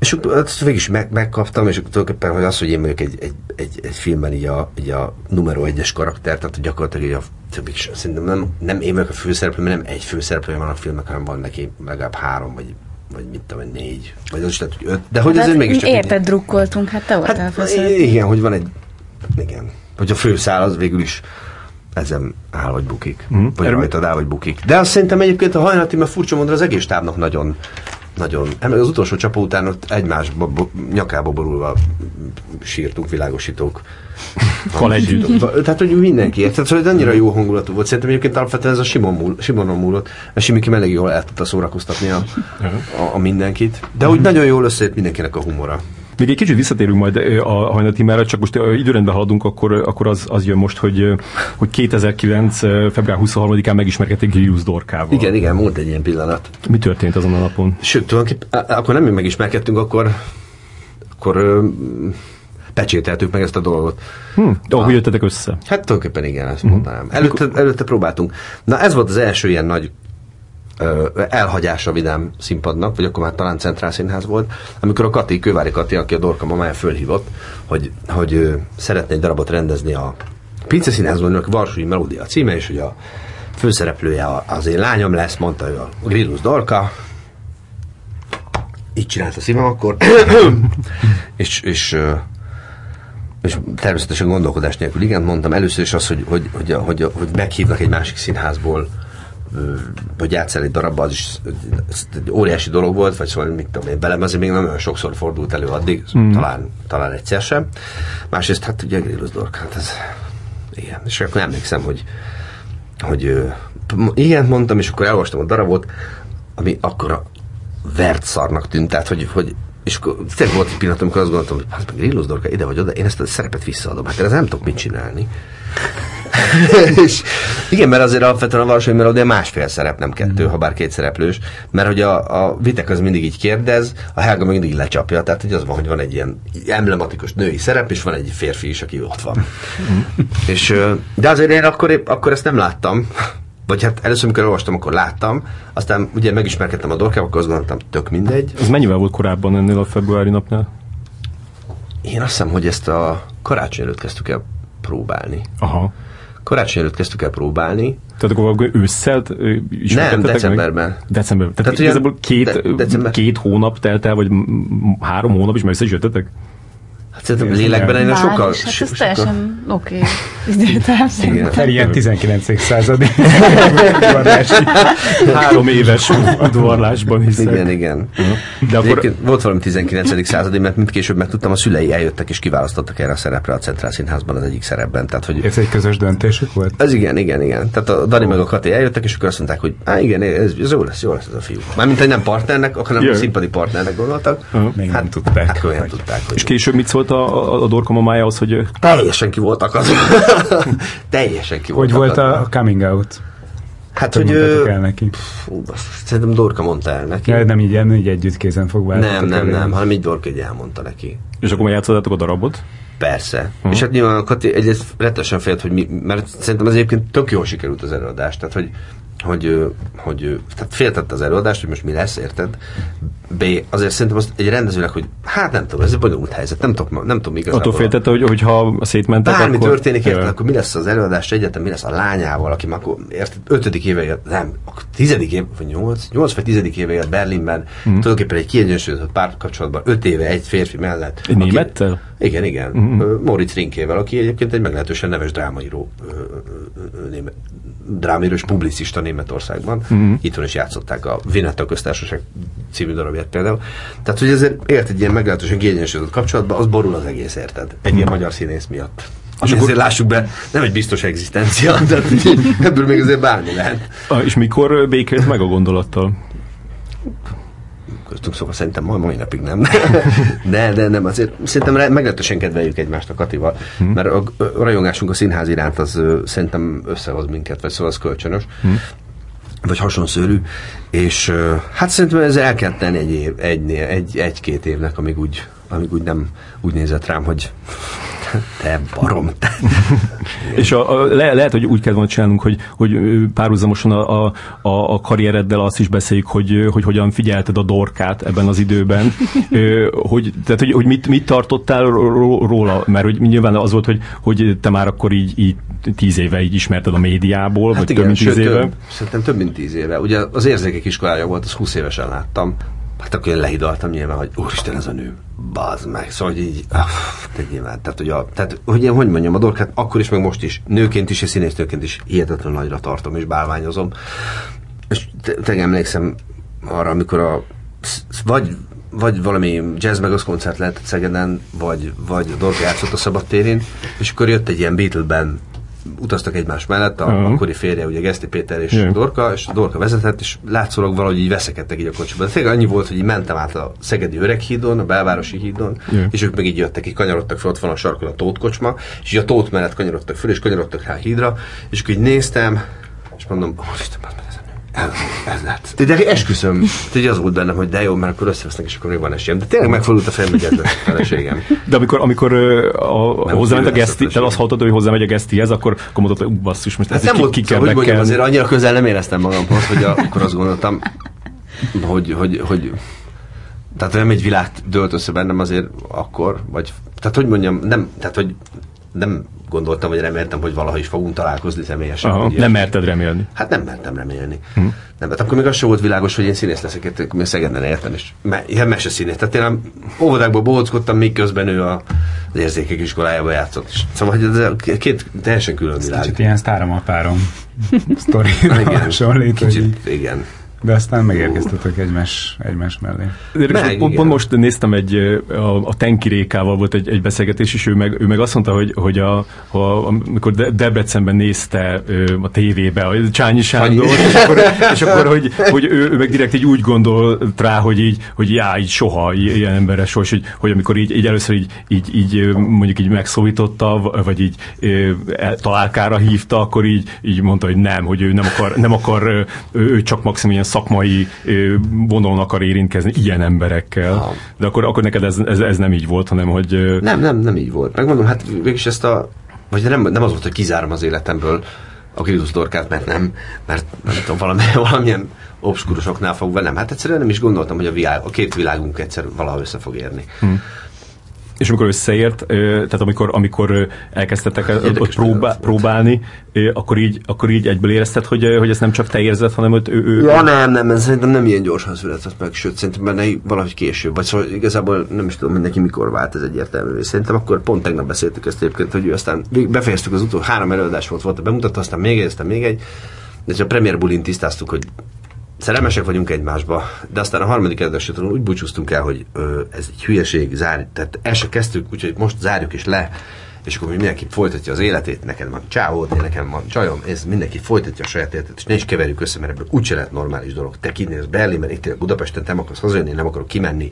és ezt végig is meg, megkaptam, és tulajdonképpen, hogy az, hogy én mondjuk egy, egy, egy, egy filmben így a, így a numero egyes karakter, tehát gyakorlatilag így a, szerintem nem, nem én vagyok a főszereplő, mert nem egy főszereplő van a filmnek, hanem van neki legalább három, vagy vagy mit tudom, négy, vagy az is lehet, hogy öt. De hogy hát azért mégiscsak... Érted, egy... drukkoltunk, hát te voltál hát, Igen, hogy van egy... Igen. Hogy a főszál az végül is ezen áll, vagy bukik. Mm. Vagy Erről rajtad áll, vagy bukik. De azt szerintem egyébként a hajnalti, mert furcsa mondani, az egész tábnak nagyon nagyon, az utolsó csapó után ott egymásba bo, nyakába borulva sírtunk világosítók. Kal együtt. (laughs) Tehát, hogy mindenki. Tehát, hogy annyira jó hangulatú volt. Szerintem egyébként alapvetően ez a Simon múl, Simonon múlott. A Simiki elég jól el tudta szórakoztatni a, a, a mindenkit. De úgy nagyon jól összejött mindenkinek a humora. Még egy kicsit visszatérünk majd a hajnal csak most időrendben haladunk, akkor, akkor az, az jön most, hogy, hogy 2009. február 23-án megismerkedték Gilius Dorkával. Igen, igen, múlt egy ilyen pillanat. Mi történt azon a napon? Sőt, tulajdonképpen akkor nem mi megismerkedtünk, akkor, akkor pecsételtük meg ezt a dolgot. Hm, de ahogy jöttetek össze? Hát tulajdonképpen igen, ezt mondanám. Előtte, előtte próbáltunk. Na ez volt az első ilyen nagy elhagyása vidám színpadnak, vagy akkor már talán Centrál Színház volt, amikor a Kati, Kővári Kati, aki a Dorka mamája fölhívott, hogy, hogy szeretne egy darabot rendezni a Pince Színházban, a Varsói Melódia címe, és hogy a főszereplője az én lányom lesz, mondta ő a Grillus Dorka, így csinált a szívem akkor, (coughs) és, és és természetesen gondolkodás nélkül igen, mondtam először is azt, hogy, hogy, hogy, hogy, hogy meghívnak egy másik színházból hogy játszani egy darabban, az is egy óriási dolog volt, vagy szóval mit tudom én, velem azért még nem olyan sokszor fordult elő addig, mm. talán, talán egyszer sem. Másrészt, hát ugye Grillos Dork, hát ez igen, és akkor emlékszem, hogy hogy igen, mondtam, és akkor elolvastam a darabot, ami akkor a vert szarnak tűnt, tehát hogy, hogy és akkor tényleg volt egy pillanat, amikor azt gondoltam, hogy hát meg Grillos Dorka ide vagy oda, én ezt a szerepet visszaadom, hát én ezt nem tudok mit csinálni. (laughs) és igen, mert azért alapvetően a valóság melódia másfél szerep, nem kettő, mm. ha bár két szereplős, mert hogy a, a Vitek az mindig így kérdez, a Helga meg mindig lecsapja, tehát hogy az van, hogy van egy ilyen emblematikus női szerep, és van egy férfi is, aki ott van. Mm. (laughs) és, de azért én akkor, akkor ezt nem láttam, vagy hát először, amikor olvastam, akkor láttam, aztán ugye megismerkedtem a dorkával, akkor azt gondoltam, tök mindegy. Ez mennyivel volt korábban ennél a februári napnál? Én azt hiszem, hogy ezt a karácsony előtt kezdtük el próbálni. Aha. Karácsony előtt kezdtük el próbálni. Tehát akkor ősszel Nem, decemberben. Meg? Decemberben. Tehát, Tehát igazából két, de, december... két hónap telt el, vagy három hónap is, mert össze is jöttetek? Hát szerintem lélekben ennél sokkal... is, hát ez teljesen oké. Fel ilyen 19. századi. (laughs) Három éves udvarlásban hiszek. Igen, igen. De akkor Egyébként volt valami 19. századi, mert mint később megtudtam, a szülei eljöttek és kiválasztottak erre a szerepre a Centrál Színházban az egyik szerepben. Tehát, hogy Ez egy közös döntésük volt? Ez igen, igen, igen. Tehát a Dani meg a Kati eljöttek, és akkor azt mondták, hogy á, igen, ez, ez jó lesz, jó lesz ez a fiú. Mármint, hogy nem partnernek, hanem színpadi partnernek gondoltak. Még nem tudták. Hát akkor nem tudták, hogy és később mit szólt a, a, a Dorka mamája az, hogy teljesen ki volt akadva. (laughs) teljesen ki volt Hogy volt akadva. a coming out? Hát, Hogy Ö, el neki? fú, szerintem Dorka mondta el neki. Ja, nem így, nem így együtt kézen fogva. Nem, nem, nem, hanem így Dorka egy elmondta neki. és akkor már játszottátok a darabot? Persze. Uh-huh. És hát nyilván a Kati egyrészt rettesen félt, hogy mi, mert szerintem az egyébként tök jól sikerült az előadás, tehát hogy hogy, hogy tehát féltett az előadást, hogy most mi lesz, érted? B, azért szerintem azt egy rendezőnek, hogy hát nem tudom, ez egy bonyolult helyzet, nem tudom, nem tudom igazából. Attól féltette, hogy, hogy ha szétmentek, Bármi akkor... történik, érted, akkor mi lesz az előadás egyetem, mi lesz a lányával, aki már akkor, érted, ötödik éve élt, nem, akkor tizedik éve, vagy nyolc, nyolc vagy tizedik éve élt Berlinben, mm. tulajdonképpen egy kiegyensúlyozott párkapcsolatban, öt éve egy férfi mellett. Egy némettel? Igen, igen. Mm-hmm. Moritz Rinkével, aki egyébként egy meglehetősen neves drámaíró, német, drámaíró és publicista Németországban. Mm-hmm. Itthon is játszották a Vinetta köztársaság című darabját például. Tehát, hogy ezért élt egy ilyen meglehetősen kiegyensúlyozott kapcsolatban, az borul az egész, érted? Egy ilyen magyar színész miatt. És azért lássuk be, nem egy biztos egzisztencia, (laughs) de ebből még azért bármi lehet. Ah, És mikor békélt meg a gondolattal? köztünk szóval szerintem mai, mai napig nem. (laughs) De, de nem, azért szerintem meglehetősen kedveljük egymást a Katival, Hmm. mert a, rajongásunk a színház iránt az szerintem összehoz minket, vagy szóval az kölcsönös. Hmm. Vagy hasonszörű, és hát szerintem ez el kell tenni egy, év, egy, egy, egy-két évnek, amíg úgy, amíg úgy nem úgy nézett rám, hogy te barom, te. (laughs) És a, a, le, lehet, hogy úgy kell volna csinálnunk, hogy, hogy párhuzamosan a, a, a, karriereddel azt is beszéljük, hogy, hogy hogyan figyelted a dorkát ebben az időben. (laughs) Hogy, tehát, hogy, hogy mit, mit tartottál ró- róla? Mert hogy nyilván az volt, hogy, hogy te már akkor így, így tíz éve így ismerted a médiából, vagy több mint tíz Hát sőt, éve. Több, szerintem több mint tíz éve. Ugye az érzékek iskolája volt, az 20 évesen láttam. Hát akkor én lehidaltam nyilván, hogy úristen, ez a nő, bazd meg. Szóval, hogy így, ah, te nyilván, tehát, hogy, a, tehát, hogy én, hogy mondjam, a dorkát akkor is, meg most is, nőként is és színésznőként is hihetetlen nagyra tartom és bálványozom. És te emlékszem arra, amikor a vagy vagy valami jazz megosz koncert lehetett Szegeden, vagy, vagy a Dorka játszott a szabadtérén, és akkor jött egy ilyen Beatle-ben utaztak egymás mellett, a uh-huh. akkori férje, ugye Geszti Péter és Jó. Dorka, és a Dorka vezetett, és látszólag valahogy így veszekedtek így a kocsiban. De tényleg annyi volt, hogy így mentem át a Szegedi Öreghídon, a belvárosi hídon, Jó. és ők meg így jöttek, így kanyarodtak fel, ott van a sarkon a Tóth kocsma, és így a Tóth mellett kanyarodtak föl, és kanyarodtak rá a hídra, és akkor így néztem, és mondom, oh, Isten, ez. Ez, ez lett. De esküszöm, hogy az volt bennem, hogy de jó, mert akkor összevesznek, és akkor még van esélyem. De tényleg megfordult a fejem, hogy ez lesz a feleségem. De amikor, amikor a, a, hozzáment a félre geszti, tehát azt hallottad, hogy hozzámegy a gesztihez, akkor, akkor mondtad, hogy basszus, most Hát ezt nem ki, volt, ki kell hogy mondjam, azért annyira közel nem éreztem magamhoz, hogy a, akkor azt gondoltam, hogy, hogy, hogy tehát nem egy világ dölt össze bennem azért akkor, vagy, tehát hogy mondjam, nem, tehát hogy nem gondoltam, vagy reméltem, hogy valaha is fogunk találkozni személyesen. Aha, nem merted remélni. Hát nem mertem remélni. Hm. Nem, hát akkor még az sem volt világos, hogy én színész leszek, még Szegeden értem, és me, ilyen meseszínész. Tehát én a óvodákból bohóckodtam, míg közben ő a, az érzékek iskolájába játszott. És Szóval, hogy ez a két teljesen külön világ. Kicsit ilyen sztárom a párom (laughs) sztori Igen, hasonlít, kicsit, igen. De aztán megérkeztetek egymás, egymás mellé. Meg, pont, pont most néztem egy, a, a Tenki Rékával volt egy, egy beszélgetés, és ő meg, ő meg azt mondta, hogy, hogy a, a, amikor De- Debrecenben nézte a tévébe a Csányi Sándor, és akkor, és akkor hogy, hogy ő, ő, meg direkt így úgy gondolt rá, hogy így, hogy já, így soha ilyen emberre sors, hogy, hogy amikor így, így először így, így, így mondjuk így megszólította, vagy így el- találkára hívta, akkor így, így mondta, hogy nem, hogy ő nem akar, nem akar ő csak maximum ilyen szakmai vonalon akar érintkezni ilyen emberekkel. Aha. De akkor, akkor neked ez, ez, ez nem így volt, hanem hogy Nem, nem, nem így volt. Megmondom, hát végülis ezt a... Vagy nem, nem az volt, hogy kizárom az életemből a Kridusz Dorkát, mert nem, mert nem tudom, valami, (laughs) valamilyen obskurusoknál fogva nem. Hát egyszerűen nem is gondoltam, hogy a, világ, a két világunk egyszer valaha össze fog érni. Hm. És amikor összeért, tehát amikor, amikor elkezdtetek ott próbál, próbálni, akkor így, akkor így egyből érezted, hogy, hogy ezt nem csak te érzed, hanem hogy ő... ő ja, nem, nem, ez szerintem nem ilyen gyorsan született meg, sőt, szerintem benne valahogy később, vagy szóval igazából nem is tudom, hogy neki mikor vált ez egyértelmű. Szerintem akkor pont tegnap beszéltük ezt egyébként, hogy ő aztán befejeztük az utolsó három előadás volt, volt a bemutatta, aztán még egy, aztán még egy, de a Premier Bulin tisztáztuk, hogy szerelmesek vagyunk egymásba, de aztán a harmadik előadáson úgy búcsúztunk el, hogy ö, ez egy hülyeség, zár, tehát el se kezdtük, úgyhogy most zárjuk is le, és akkor mindenki folytatja az életét, neked van csáód, nekem van csajom, ez mindenki folytatja a saját életét, és ne is keverjük össze, mert ebből úgyse lehet normális dolog. Te kinéz Berlinben, itt Budapesten, te nem akarsz hazajönni, nem akarok kimenni.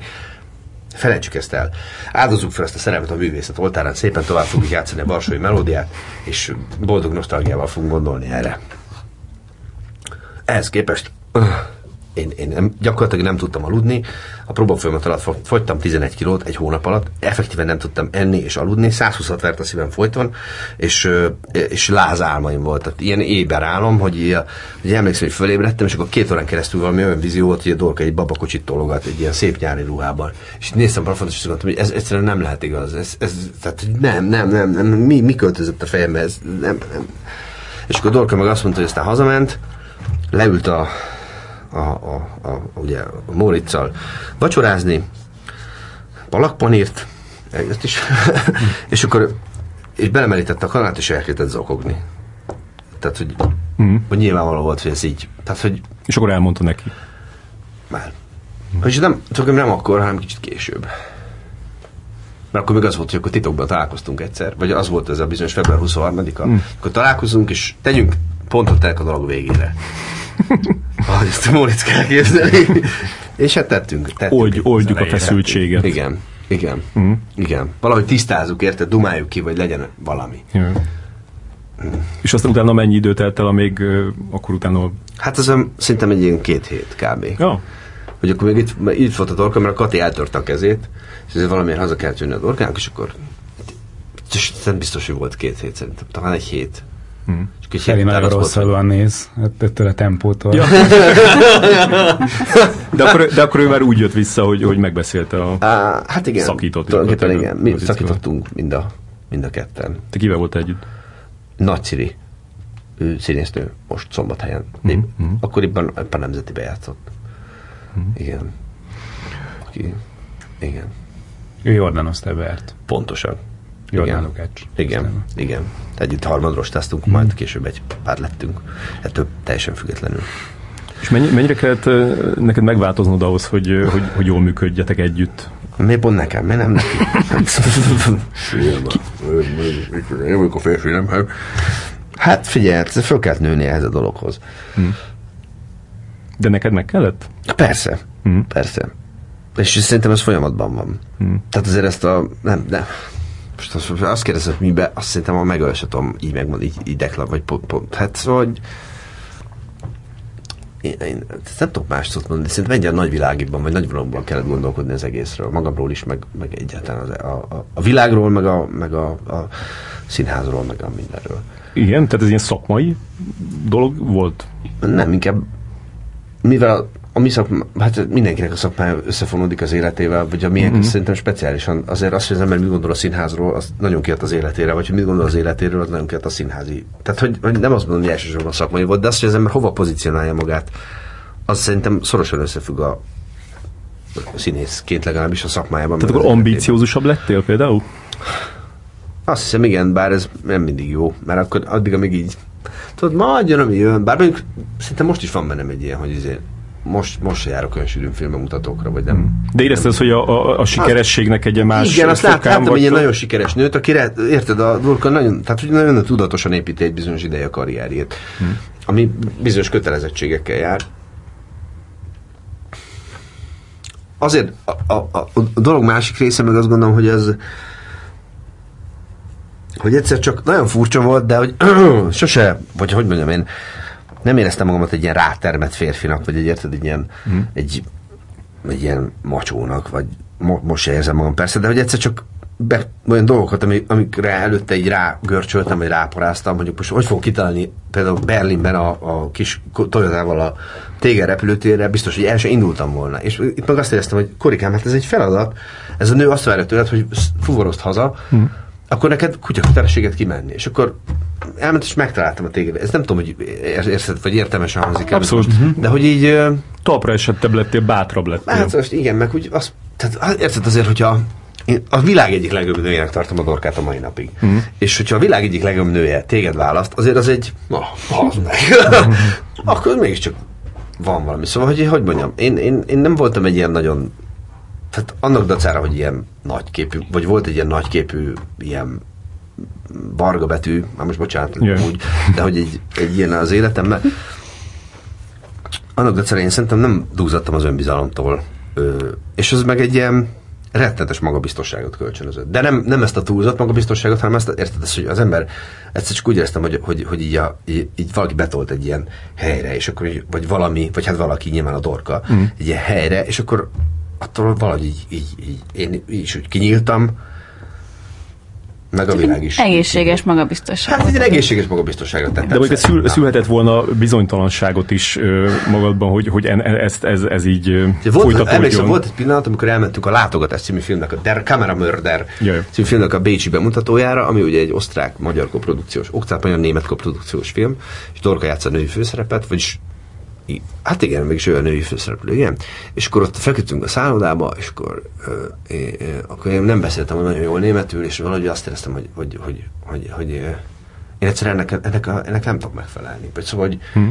Felejtsük ezt el. Áldozzuk fel ezt a szerelmet a művészet oltárán, szépen tovább fogjuk játszani a Varsói melódiát, és boldog nosztalgiával fogunk gondolni erre. Ehhez képest én, én nem, gyakorlatilag nem tudtam aludni. A próbafolyamat alatt fogytam 11 kilót egy hónap alatt, effektíven nem tudtam enni és aludni, 120 vert a szívem folyton, és, és láz álmaim. Tehát ilyen éber álom, hogy, hogy emlékszem, hogy fölébredtem, és akkor két órán keresztül valami olyan vízió volt, hogy a Dorka egy babakocsit tologat egy ilyen szép nyári ruhában. És néztem a és mondtam, hogy ez egyszerűen nem lehet igaz. Ez, ez, tehát nem, nem, nem, nem, mi, mi költözött a fejembe, ez nem, nem. És akkor Dorka meg azt mondta, hogy aztán hazament, leült a, a, a, a, ugye, a Móriczal vacsorázni, palakpanírt, ezt is, (laughs) és akkor és belemerítette a kanát, és elkezdett zokogni. Tehát, hogy, mm. hogy nyilvánvaló volt, hogy ez így. Tehát, hogy, és akkor elmondta neki. Már. Mm. És nem, csak nem akkor, hanem kicsit később. Mert akkor még az volt, hogy akkor titokban találkoztunk egyszer, vagy az volt ez a bizonyos február 23-a, mm. akkor találkozunk, és tegyünk pontot a dolog végére. (laughs) Ahogy ezt a Moritz kell képzelni. És hát tettünk. tettünk Old, oldjuk a feszültséget. Igen, igen, mm. igen. Valahogy tisztázzuk, érted, dumáljuk ki, vagy legyen valami. Ja. Mm. És aztán utána mennyi idő telt el, amíg uh, akkor utána... Hát ez szerintem egy ilyen két hét kb. Ja. Hogy akkor még itt, itt volt a dorka, mert a Kati eltörte a kezét, és ezért valamiért haza kellett jönni a dorkának, és akkor és nem biztos, hogy volt két hét, szerintem talán egy hét. Hmm. Feri nagyon rosszabban néz, hát ettől a tempótól. Ja. (laughs) de, akkor, de akkor ő már úgy jött vissza, hogy, hogy megbeszélte a Á, hát igen, szakított. Tulajdonképpen igen, mi szakítottunk mind a, mind a ketten. Te kivel volt együtt? Nagy Ciri, ő színésznő, most szombathelyen. Mm-hmm. Hmm. Akkoriban éppen nemzeti bejátszott. Mm-hmm. Igen. Aki, igen. Ő Jordan Osztebert. Pontosan. Jordán Lukács. Igen, Aztán. igen. Együtt harmadrostáztunk, hmm. majd később egy pár lettünk. Ettől teljesen függetlenül. És mennyi, mennyire kellett neked megváltoznod ahhoz, hogy, hogy, hogy jól működjetek együtt? Miért pont nekem? Miért nem neki? Én vagyok a férfi, nem? Hát figyelj, hát föl kellett nőni ehhez a dologhoz. Hmm. De neked meg kellett? Persze, hmm. persze. És szerintem ez folyamatban van. Hmm. Tehát azért ezt a... Nem, nem, most azt, azt kérdezem, hogy mibe, azt szerintem a megölsetom így megmond, így, így deklar, vagy pont, pont. Hát szóval, hogy én, én nem tudok más szót mondani, szerintem egy nagy világban, vagy nagy világban kellett gondolkodni az egészről, magamról is, meg, meg egyáltalán az, a, a, a világról, meg, a, meg a, a színházról, meg a mindenről. Igen, tehát ez ilyen szakmai dolog volt? Nem, inkább mivel a mi szakma, hát mindenkinek a szakmája összefonódik az életével, vagy a milyen mm-hmm. szerintem speciálisan. Azért azt, hogy az ember mit gondol a színházról, az nagyon kiad az életére, vagy hogy mit gondol az életéről, az nagyon kiad a színházi. Tehát, hogy, hogy nem azt mondom, hogy elsősorban a szakmai volt, de azt, hogy az ember hova pozícionálja magát, az szerintem szorosan összefügg a, színészként legalábbis a szakmájában. Tehát akkor ambíciózusabb lettél például? Azt hiszem, igen, bár ez nem mindig jó, mert akkor addig, amíg így tudod, majd jön, ami jön, bár mondjuk szinte most is van bennem egy ilyen, hogy azért most, most se járok olyan sűrűn filmmutatókra, vagy nem. De érezted, hogy a, a, a sikerességnek egy más Igen, azt lát, láttam egy ilyen nagyon sikeres nőt, akire, érted, a Durka nagyon, tehát hogy nagyon tudatosan építi egy bizonyos ideje a karrierjét, hmm. ami bizonyos kötelezettségekkel jár. Azért a, a, a, a dolog másik része, meg azt gondolom, hogy ez hogy egyszer csak nagyon furcsa volt, de hogy (clears throat) sose, vagy hogy mondjam én, nem éreztem magamat egy ilyen rátermet férfinak, vagy egy, érted, egy ilyen, hmm. egy, egy ilyen macsónak, vagy mo- most se érzem magam persze, de hogy egyszer csak be, olyan dolgokat, amik, amikre előtte így rágörcsöltem, vagy ráparáztam, mondjuk most hogy fogok kitalálni például Berlinben a, a kis Toyotával a téger repülőtérre, biztos, hogy el sem indultam volna. És itt meg azt éreztem, hogy korikám, hát ez egy feladat, ez a nő azt várja tőled, hogy fuvarozd haza, hmm. Akkor neked kutyakötelességet kimenni. És akkor elment és megtaláltam a téged. Ez nem tudom, hogy érzed, vagy értelmesen hangzik Abszolút. De hogy így... Talpra esettebb lettél, bátrabb lettél. Hát most igen, meg úgy azt, tehát érted azért, hogyha én a világ egyik legjobb nőjének tartom a dorkát a mai napig. Mm. És hogyha a világ egyik legjobb nője téged választ, azért az egy, na, az meg. (laughs) Akkor mégiscsak van valami. Szóval, hogy hogy mondjam, én, én, én nem voltam egy ilyen nagyon, tehát annak dacára, hogy ilyen nagyképű, vagy volt egy ilyen nagyképű, ilyen varga betű, már most bocsánat, yeah. úgy, de hogy egy, egy ilyen az életemben, annak dacára én szerintem nem dúzattam az önbizalomtól. Ö, és az meg egy ilyen, rettenetes magabiztosságot kölcsönözött. De nem, nem ezt a túlzott magabiztosságot, hanem ezt, érted, ezt, hogy az ember egyszer csak úgy éreztem, hogy, hogy, hogy így, a, így, így, valaki betolt egy ilyen helyre, és akkor így, vagy valami, vagy hát valaki nyilván a dorka, mm. egy ilyen helyre, és akkor attól valahogy így, így, így én is úgy kinyíltam, meg a világ is. Egészséges magabiztosság. Hát egy egészséges magabiztosságot tettem. De mondjuk szül, szülhetett volna bizonytalanságot is ö, magadban, hogy, hogy en, ezt, ez, ez így volt, folytatódjon. Emlékszem, volt egy pillanat, amikor elmentünk a Látogatás című filmnek, a Der Kamera Mörder Jaj. című filmnek a Bécsi bemutatójára, ami ugye egy osztrák-magyar koprodukciós, osztrák-magyar német koprodukciós film, és Dorka játsza a női főszerepet, vagyis Hát igen, mégis olyan női főszereplő, igen. És akkor ott feküdtünk a szállodába, és akkor, ö, é, akkor én nem beszéltem nagyon jól németül, és valahogy azt éreztem, hogy, hogy, hogy, hogy, hogy én egyszerűen ennek, ennek, a, ennek nem tudok megfelelni. Vagy szóval, hogy hm.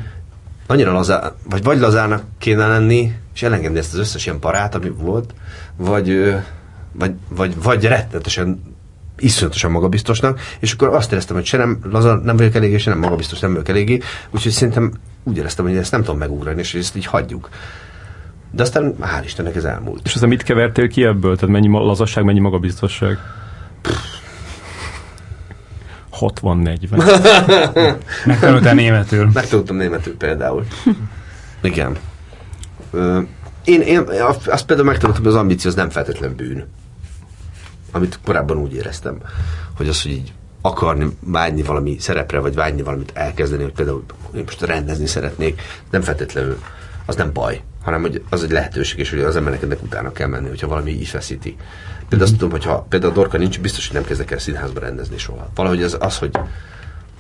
annyira lazá, vagy vagy lazának kéne lenni, és elengedni ezt az összes ilyen parát, ami volt, vagy, vagy, vagy, vagy rettenetesen iszonyatosan magabiztosnak, és akkor azt éreztem, hogy se nem laza, nem vagyok eléggé, se nem magabiztos, nem vagyok eléggé, úgyhogy szerintem úgy éreztem, hogy ezt nem tudom megugrani, és ezt így hagyjuk. De aztán hál' Istennek ez elmúlt. És aztán mit kevertél ki ebből? Tehát mennyi lazasság, mennyi magabiztosság? 60-40. (laughs) Megtanultál németül. Megtanultam németül például. Igen. Én, én azt például megtanultam, hogy az ambíció az nem feltétlen bűn amit korábban úgy éreztem, hogy az, hogy így akarni, vágyni valami szerepre, vagy vágyni valamit elkezdeni, hogy például én most rendezni szeretnék, nem feltétlenül, az nem baj, hanem hogy az egy lehetőség, és hogy az embernek ennek utána kell menni, hogyha valami így feszíti. Például azt tudom, hogyha például a Dorka nincs, biztos, hogy nem kezdek el színházba rendezni soha. Valahogy az, az hogy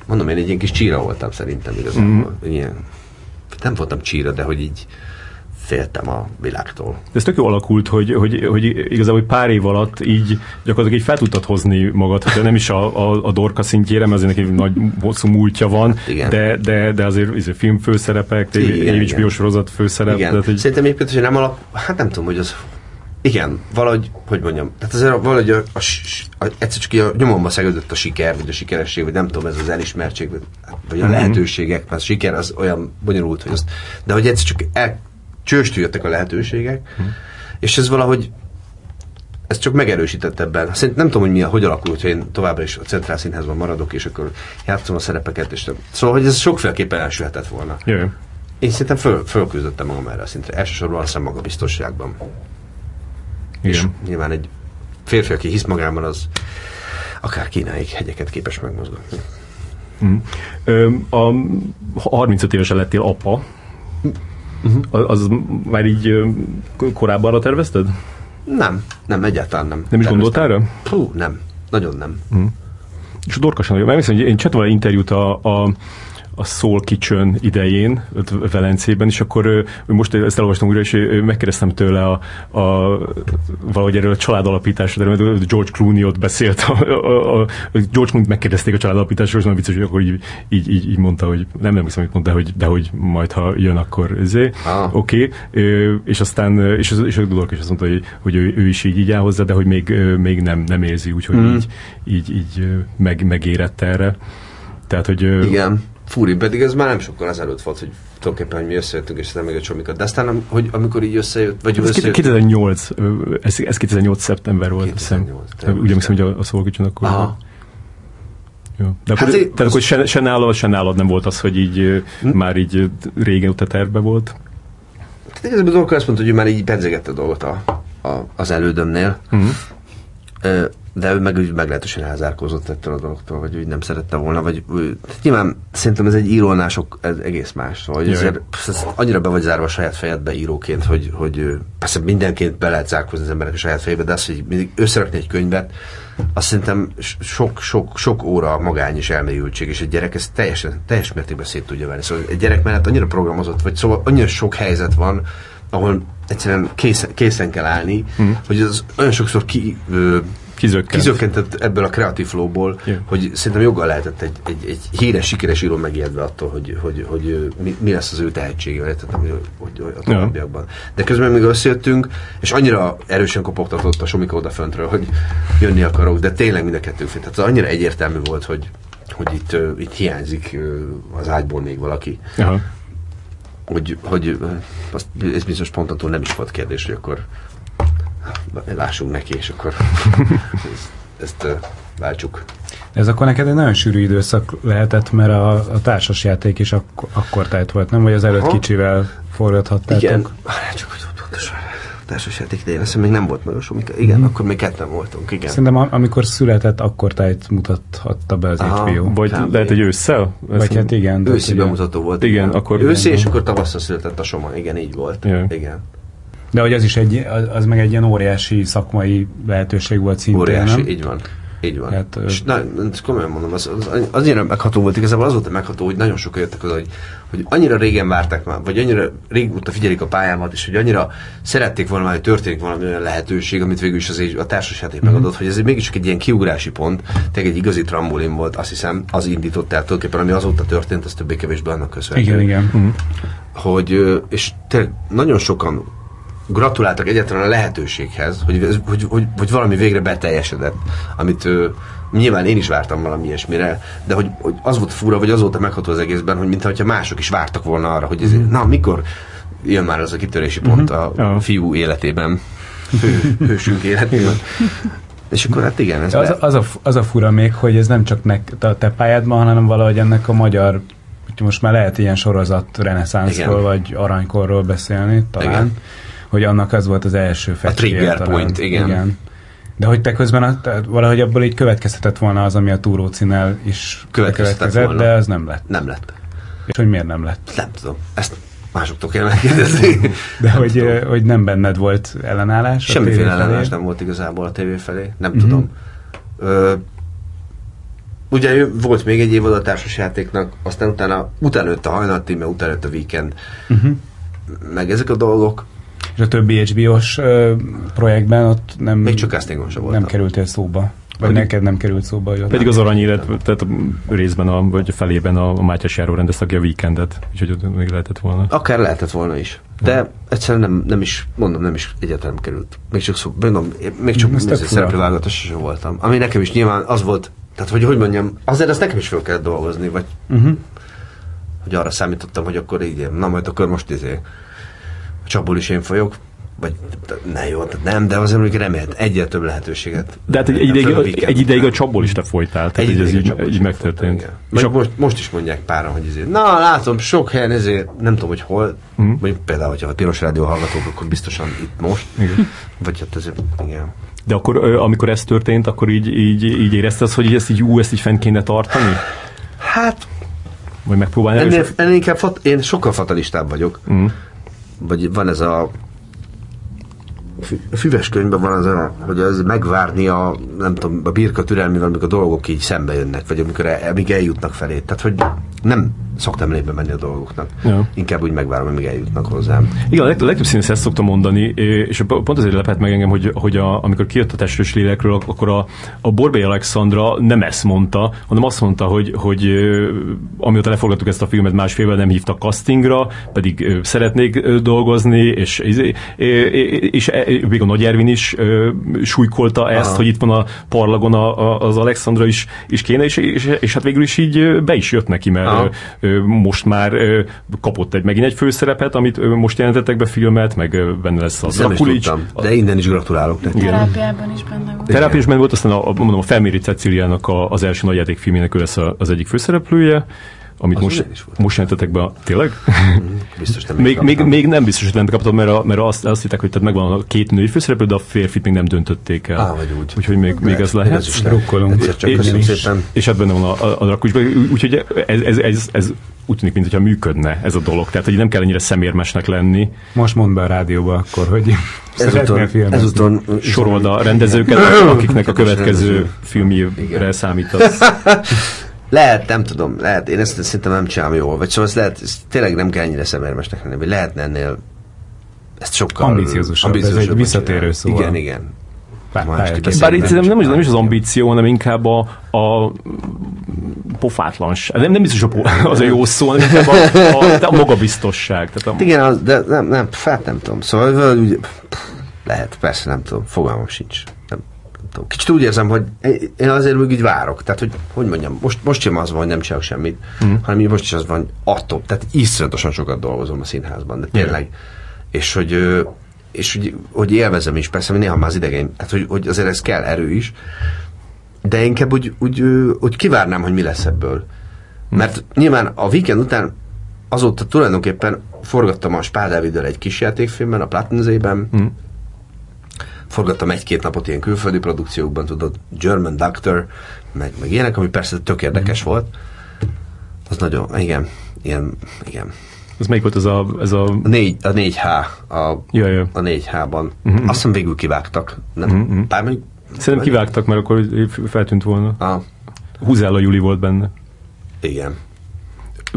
mondom, én egy ilyen kis csíra voltam szerintem igazából. Mm-hmm. Ilyen, nem voltam csíra, de hogy így féltem a világtól. De ez tök jó alakult, hogy, hogy, hogy igazából pár év alatt így gyakorlatilag így fel tudtad hozni magad, de nem is a, a, a dorka szintjére, mert azért neki nagy hosszú múltja van, igen. De, de, de azért, azért film főszerepek, Évics biosorozat főszerep. Igen. Tehát, hogy... Szerintem egyébként, hogy nem alap, hát nem tudom, hogy az igen, valahogy, hogy mondjam, tehát azért valahogy a, a, a, egyszer csak a nyomomba szegődött a siker, vagy a sikeresség, vagy nem tudom, ez az elismertség, vagy, vagy a mm-hmm. lehetőségek, mert a siker az olyan bonyolult, hogy azt, de hogy egyszer csak el, csőstül jöttek a lehetőségek, hmm. és ez valahogy ez csak megerősített ebben. Szerintem nem tudom, hogy mi, hogy alakul, hogyha én továbbra is a Centrál Színházban maradok, és akkor játszom a szerepeket, és szóval, hogy ez sokféleképpen elsülhetett volna. Jaj. Én szerintem föl, fölküzdöttem magam erre a szintre. Elsősorban azt hiszem biztosságban. Igen. És nyilván egy férfi, aki hisz magában, az akár Kínáig hegyeket képes megmozgatni. Mm. a 35 évesen lettél apa. Uh-huh. Az már így korábban tervezted? Nem, nem, egyáltalán nem. Nem is gondoltál rá? Hú, nem, nagyon nem. Uh-huh. És a Dorka sem nagyon. Mert én csináltam interjút a, a a Soul Kitchen idején, Velencében, és akkor ő, most ezt elolvastam újra, és megkérdeztem tőle a, a, valahogy erről a családalapításról, mert George Clooney ott beszélt, a, a, a, George Clooney megkérdezték a családalapításról, és nagyon vicces, hogy akkor így, így, így, így mondta, hogy nem hiszem, hogy mondta, de hogy, de hogy majd, ha jön, akkor ezé, ah. oké, okay. és aztán, és, és, a Dudork is azt mondta, hogy, hogy ő, ő, is így, így áll hozzá, de hogy még, még nem, nem érzi, úgyhogy mm. így, így, így meg, megérett erre. Tehát, hogy... Igen fúri, pedig ez már nem sokkal ezelőtt volt, hogy tulajdonképpen, hogy mi összejöttünk, és nem még a csomikat. De aztán, hogy amikor így összejött, vagy ez összejött... 2008, ez, ez 2008 szeptember volt, 2008, hiszem. Úgy emlékszem, hogy a, a Szolgicson akkor... Aha. Jó. De hát akkor, tehát akkor se, se, nálad, se nálad nem volt az, hogy így hm? már így régen a terve volt? Tehát igazából az azt mondta, hogy már így pedzegette a dolgot a, a, az elődömnél. Uh-huh. De ő meg úgy meglehetősen elzárkózott ettől a dologtól, vagy úgy nem szerette volna, vagy tehát nyilván szerintem ez egy írónál sok, ez egész más, vagy ezért, ez annyira be vagy zárva a saját fejedbe íróként, hogy, hogy persze mindenként be lehet zárkózni az emberek a saját fejébe, de az, hogy mindig összerakni egy könyvet, azt szerintem sok, sok, sok óra magány és elmélyültség, és egy gyerek ezt teljesen, teljes mértékben szét tudja venni. Szóval egy gyerek mellett annyira programozott, vagy szóval annyira sok helyzet van, ahol egyszerűen készen, készen kell állni, hmm. hogy az olyan sokszor ki, ö, Kizökkent. kizökkentett ebből a kreatív flowból, yeah. hogy szerintem joggal lehetett egy, egy, egy híres, sikeres író megijedve attól, hogy, hogy, hogy mi, mi lesz az ő tehetsége, tehát, hogy, hogy, hogy a továbbiakban. De közben még összejöttünk, és annyira erősen kopogtatott a Somika odaföntről, hogy jönni akarok, de tényleg mind a kettő fél. Tehát annyira egyértelmű volt, hogy, hogy itt, itt hiányzik az ágyból még valaki. Aha. Hogy, hogy ez bizonyos pontontól nem is volt kérdés, hogy akkor lássunk neki, és akkor (laughs) ezt, ezt váltsuk. Ez akkor neked egy nagyon sűrű időszak lehetett, mert a, a társasjáték is ak- akkor tájt volt, nem? Vagy az előtt Aha. kicsivel forgathattátok? Igen, csak hogy pontosan társasjáték idején, azt még nem volt nagyon sok, igen, mm. akkor még ketten voltunk, igen. Szerintem amikor született, akkor tájt mutathatta be az Aha, HBO. Vagy Kb. lehet, hogy ősszel? Vagy hát igen. Őszi bemutató volt. Igen, igen. akkor... Őszi, és akkor tavasszal született a Soma, igen, így volt. Igen. igen. De hogy az is egy, az, az meg egy ilyen óriási szakmai lehetőség volt szintén, Óriási, nem? így van. Így van. Hát, és na, komolyan mondom, az, az, annyira megható volt, igazából az volt megható, hogy nagyon sokan jöttek oda, hogy, hogy annyira régen várták már, vagy annyira régóta figyelik a pályámat, és hogy annyira szerették volna, hogy történik valami olyan lehetőség, amit végül is az a társasjáték mm-hmm. megadott, hogy ez mégiscsak egy ilyen kiugrási pont, tényleg egy igazi trambolin volt, azt hiszem, az indított el tulajdonképpen, ami azóta történt, az többé-kevésbé annak köszönhető. Igen, igen. Mm-hmm. Hogy, és tényleg nagyon sokan gratuláltak egyáltalán a lehetőséghez, hogy, hogy, hogy, hogy valami végre beteljesedett, amit ő, nyilván én is vártam valami ilyesmire, de hogy, hogy az volt fura, vagy az volt a megható az egészben, hogy mintha mások is vártak volna arra, hogy ez, mm. na, mikor jön már az a kitörési pont mm-hmm. a fiú életében, hő, hősünk életében. És akkor hát igen, ez az, az, a, az a fura még, hogy ez nem csak nek, a te pályádban, hanem valahogy ennek a magyar most már lehet ilyen sorozat reneszánszról, vagy aranykorról beszélni, talán. Igen hogy annak az volt az első fecske. A trigger talán. point, igen. igen. De hogy te közben a, valahogy abból így következhetett volna az, ami a túrócinnel is következett, de az nem lett. Nem lett. És hogy miért nem lett? Nem tudom. Ezt másoktól kell megkérdezni. (laughs) De nem hogy, hogy nem benned volt ellenállás? Semmiféle ellenállás nem volt igazából a tévé felé. Nem uh-huh. tudom. Ö, ugye volt még egy évad a társasjátéknak, aztán utána, utána a hajnalti, mert utána jött a weekend. Uh-huh. Meg ezek a dolgok, és a többi HBO-s projektben ott nem, Még csak castingon sem Nem kerültél szóba. Vagy neked nem került szóba. Hogy pedig az arany élet, tehát részben, a, vagy a felében a, a Mátyás Járó rendezte ki a weekendet, úgyhogy ott még lehetett volna. Akár lehetett volna is. De ja. egyszerűen nem, nem is, mondom, nem is egyáltalán nem került. Még csak szó, mondom, még csak szereplőválogatás sem voltam. Ami nekem is nyilván az volt, tehát hogy hogy mondjam, azért azt nekem is fel kellett dolgozni, vagy uh-huh. hogy arra számítottam, hogy akkor így, na majd akkor most izé csapból is én folyok, vagy ne jó, nem, de azért mondjuk remélt egyre több lehetőséget. De hát egy, egy, ideig, egy ideig a csapból is te folytál, tehát egy ez így, így megtörtént. Folytam, és most, most is mondják páran, hogy ezért, na látom, sok helyen ezért, nem tudom, hogy hol, mm. mondjuk például, hogyha a Piros Rádió hallgatók, akkor biztosan itt most, igen. vagy hát ezért, igen. De akkor, amikor ez történt, akkor így, így, így érezted, hogy ezt így, ú, ezt így fent kéne tartani? Hát, vagy megpróbálni? Ennél, ennél inkább, fat, én sokkal fatalistább vagyok. Mm vagy van ez a füves könyvben van az a, hogy ez megvárni a, nem tudom, a birka türelmével, amikor a dolgok így szembe jönnek, vagy amikor el, amíg eljutnak felé. Tehát, hogy nem szoktam lébe menni a dolgoknak. Ja. Inkább úgy megvárom, amíg eljutnak hozzám. Igen, a, leg, a legtöbb színész ezt szoktam mondani, és pont azért lepett meg engem, hogy, hogy a, amikor kijött a testős lélekről, akkor a, a Borbély Alexandra nem ezt mondta, hanem azt mondta, hogy, hogy amióta leforgattuk ezt a filmet másfélvel nem hívtak castingra, pedig szeretnék dolgozni, és, és, és, és még a Nagy Ervin is súlykolta ezt, Aha. hogy itt van a parlagon a, a, az Alexandra is, is kéne, és, és, és hát végül is így be is jött neki, mert Aha most már kapott egy megint egy főszerepet, amit most jelentettek be filmet, meg benne lesz az Akulics. De innen is gratulálok neki. Terápiában is benne volt. Terápiában volt, aztán a, mondom, a Felméri Ceciliának a, az első nagy filmének ő lesz az egyik főszereplője, amit most, most jelentetek be. Tényleg? (laughs) Biztos nem még, még, még, nem biztos, hogy nem kaptam, mert, a, mert azt, azt hittek, hogy tehát megvan a két női főszereplő, de a férfit még nem döntötték el. Á, vagy úgy. Úgyhogy még, még ez lehet. Ez is Rukkolunk. Csak és, és, és hát benne van a, a, a Úgyhogy ez, ez, ez, ez úgy tűnik, mintha működne ez a dolog. Tehát, hogy nem kell ennyire szemérmesnek lenni. Most mondd be a rádióba akkor, hogy (laughs) ezúton, ezúton sorold a rendezőket, akiknek a következő filmjére számítasz. (laughs) Lehet, nem tudom, lehet, én ezt szerintem nem csinálom jól, vagy szóval ez lehet, ez tényleg nem kell ennyire szemérmesnek lenni, vagy lehetne ennél ezt sokkal ambiciózusabb, ez egy visszatérő szó. Igen, igen. Bár itt nem, nem, is, nem is az ambíció, hanem inkább a, a pofátlanság. Nem, nem biztos po, (laughs) az a jó szó, hanem inkább a, a, a magabiztosság. Tehát a... Igen, az, de nem, nem, fát nem tudom. Szóval úgy, lehet, persze nem tudom, fogalmam sincs. Tudom. Kicsit úgy érzem, hogy én azért még így várok. Tehát, hogy, hogy mondjam, most, most sem az van, hogy nem csinálok semmit, mm. hanem most is az van, attól. Tehát iszonyatosan sokat dolgozom a színházban, de tényleg. Mm. És hogy és hogy, hogy élvezem is, persze, hogy néha már az idegén, tehát hogy, hogy azért ez kell erő is, de inkább úgy, úgy, úgy kivárnám, hogy mi lesz ebből. Mert nyilván a weekend után azóta tulajdonképpen forgattam a Spál Dáviddel egy kis játékfilmben, a Plattenzében, mm. Forgattam egy-két napot ilyen külföldi produkciókban, tudod, German Doctor, meg, meg ilyenek, ami persze tök érdekes mm. volt. Az nagyon, igen, ilyen, igen, ez melyik volt ez a... Ez a... a, négy, a 4H. A, ja, ja. a 4H-ban. Uh-huh. Azt hiszem végül kivágtak. Nem, uh-huh. bár mondjuk, Szerintem kivágtak, mert akkor feltűnt volna. Ah. Húzálla Juli volt benne. Igen.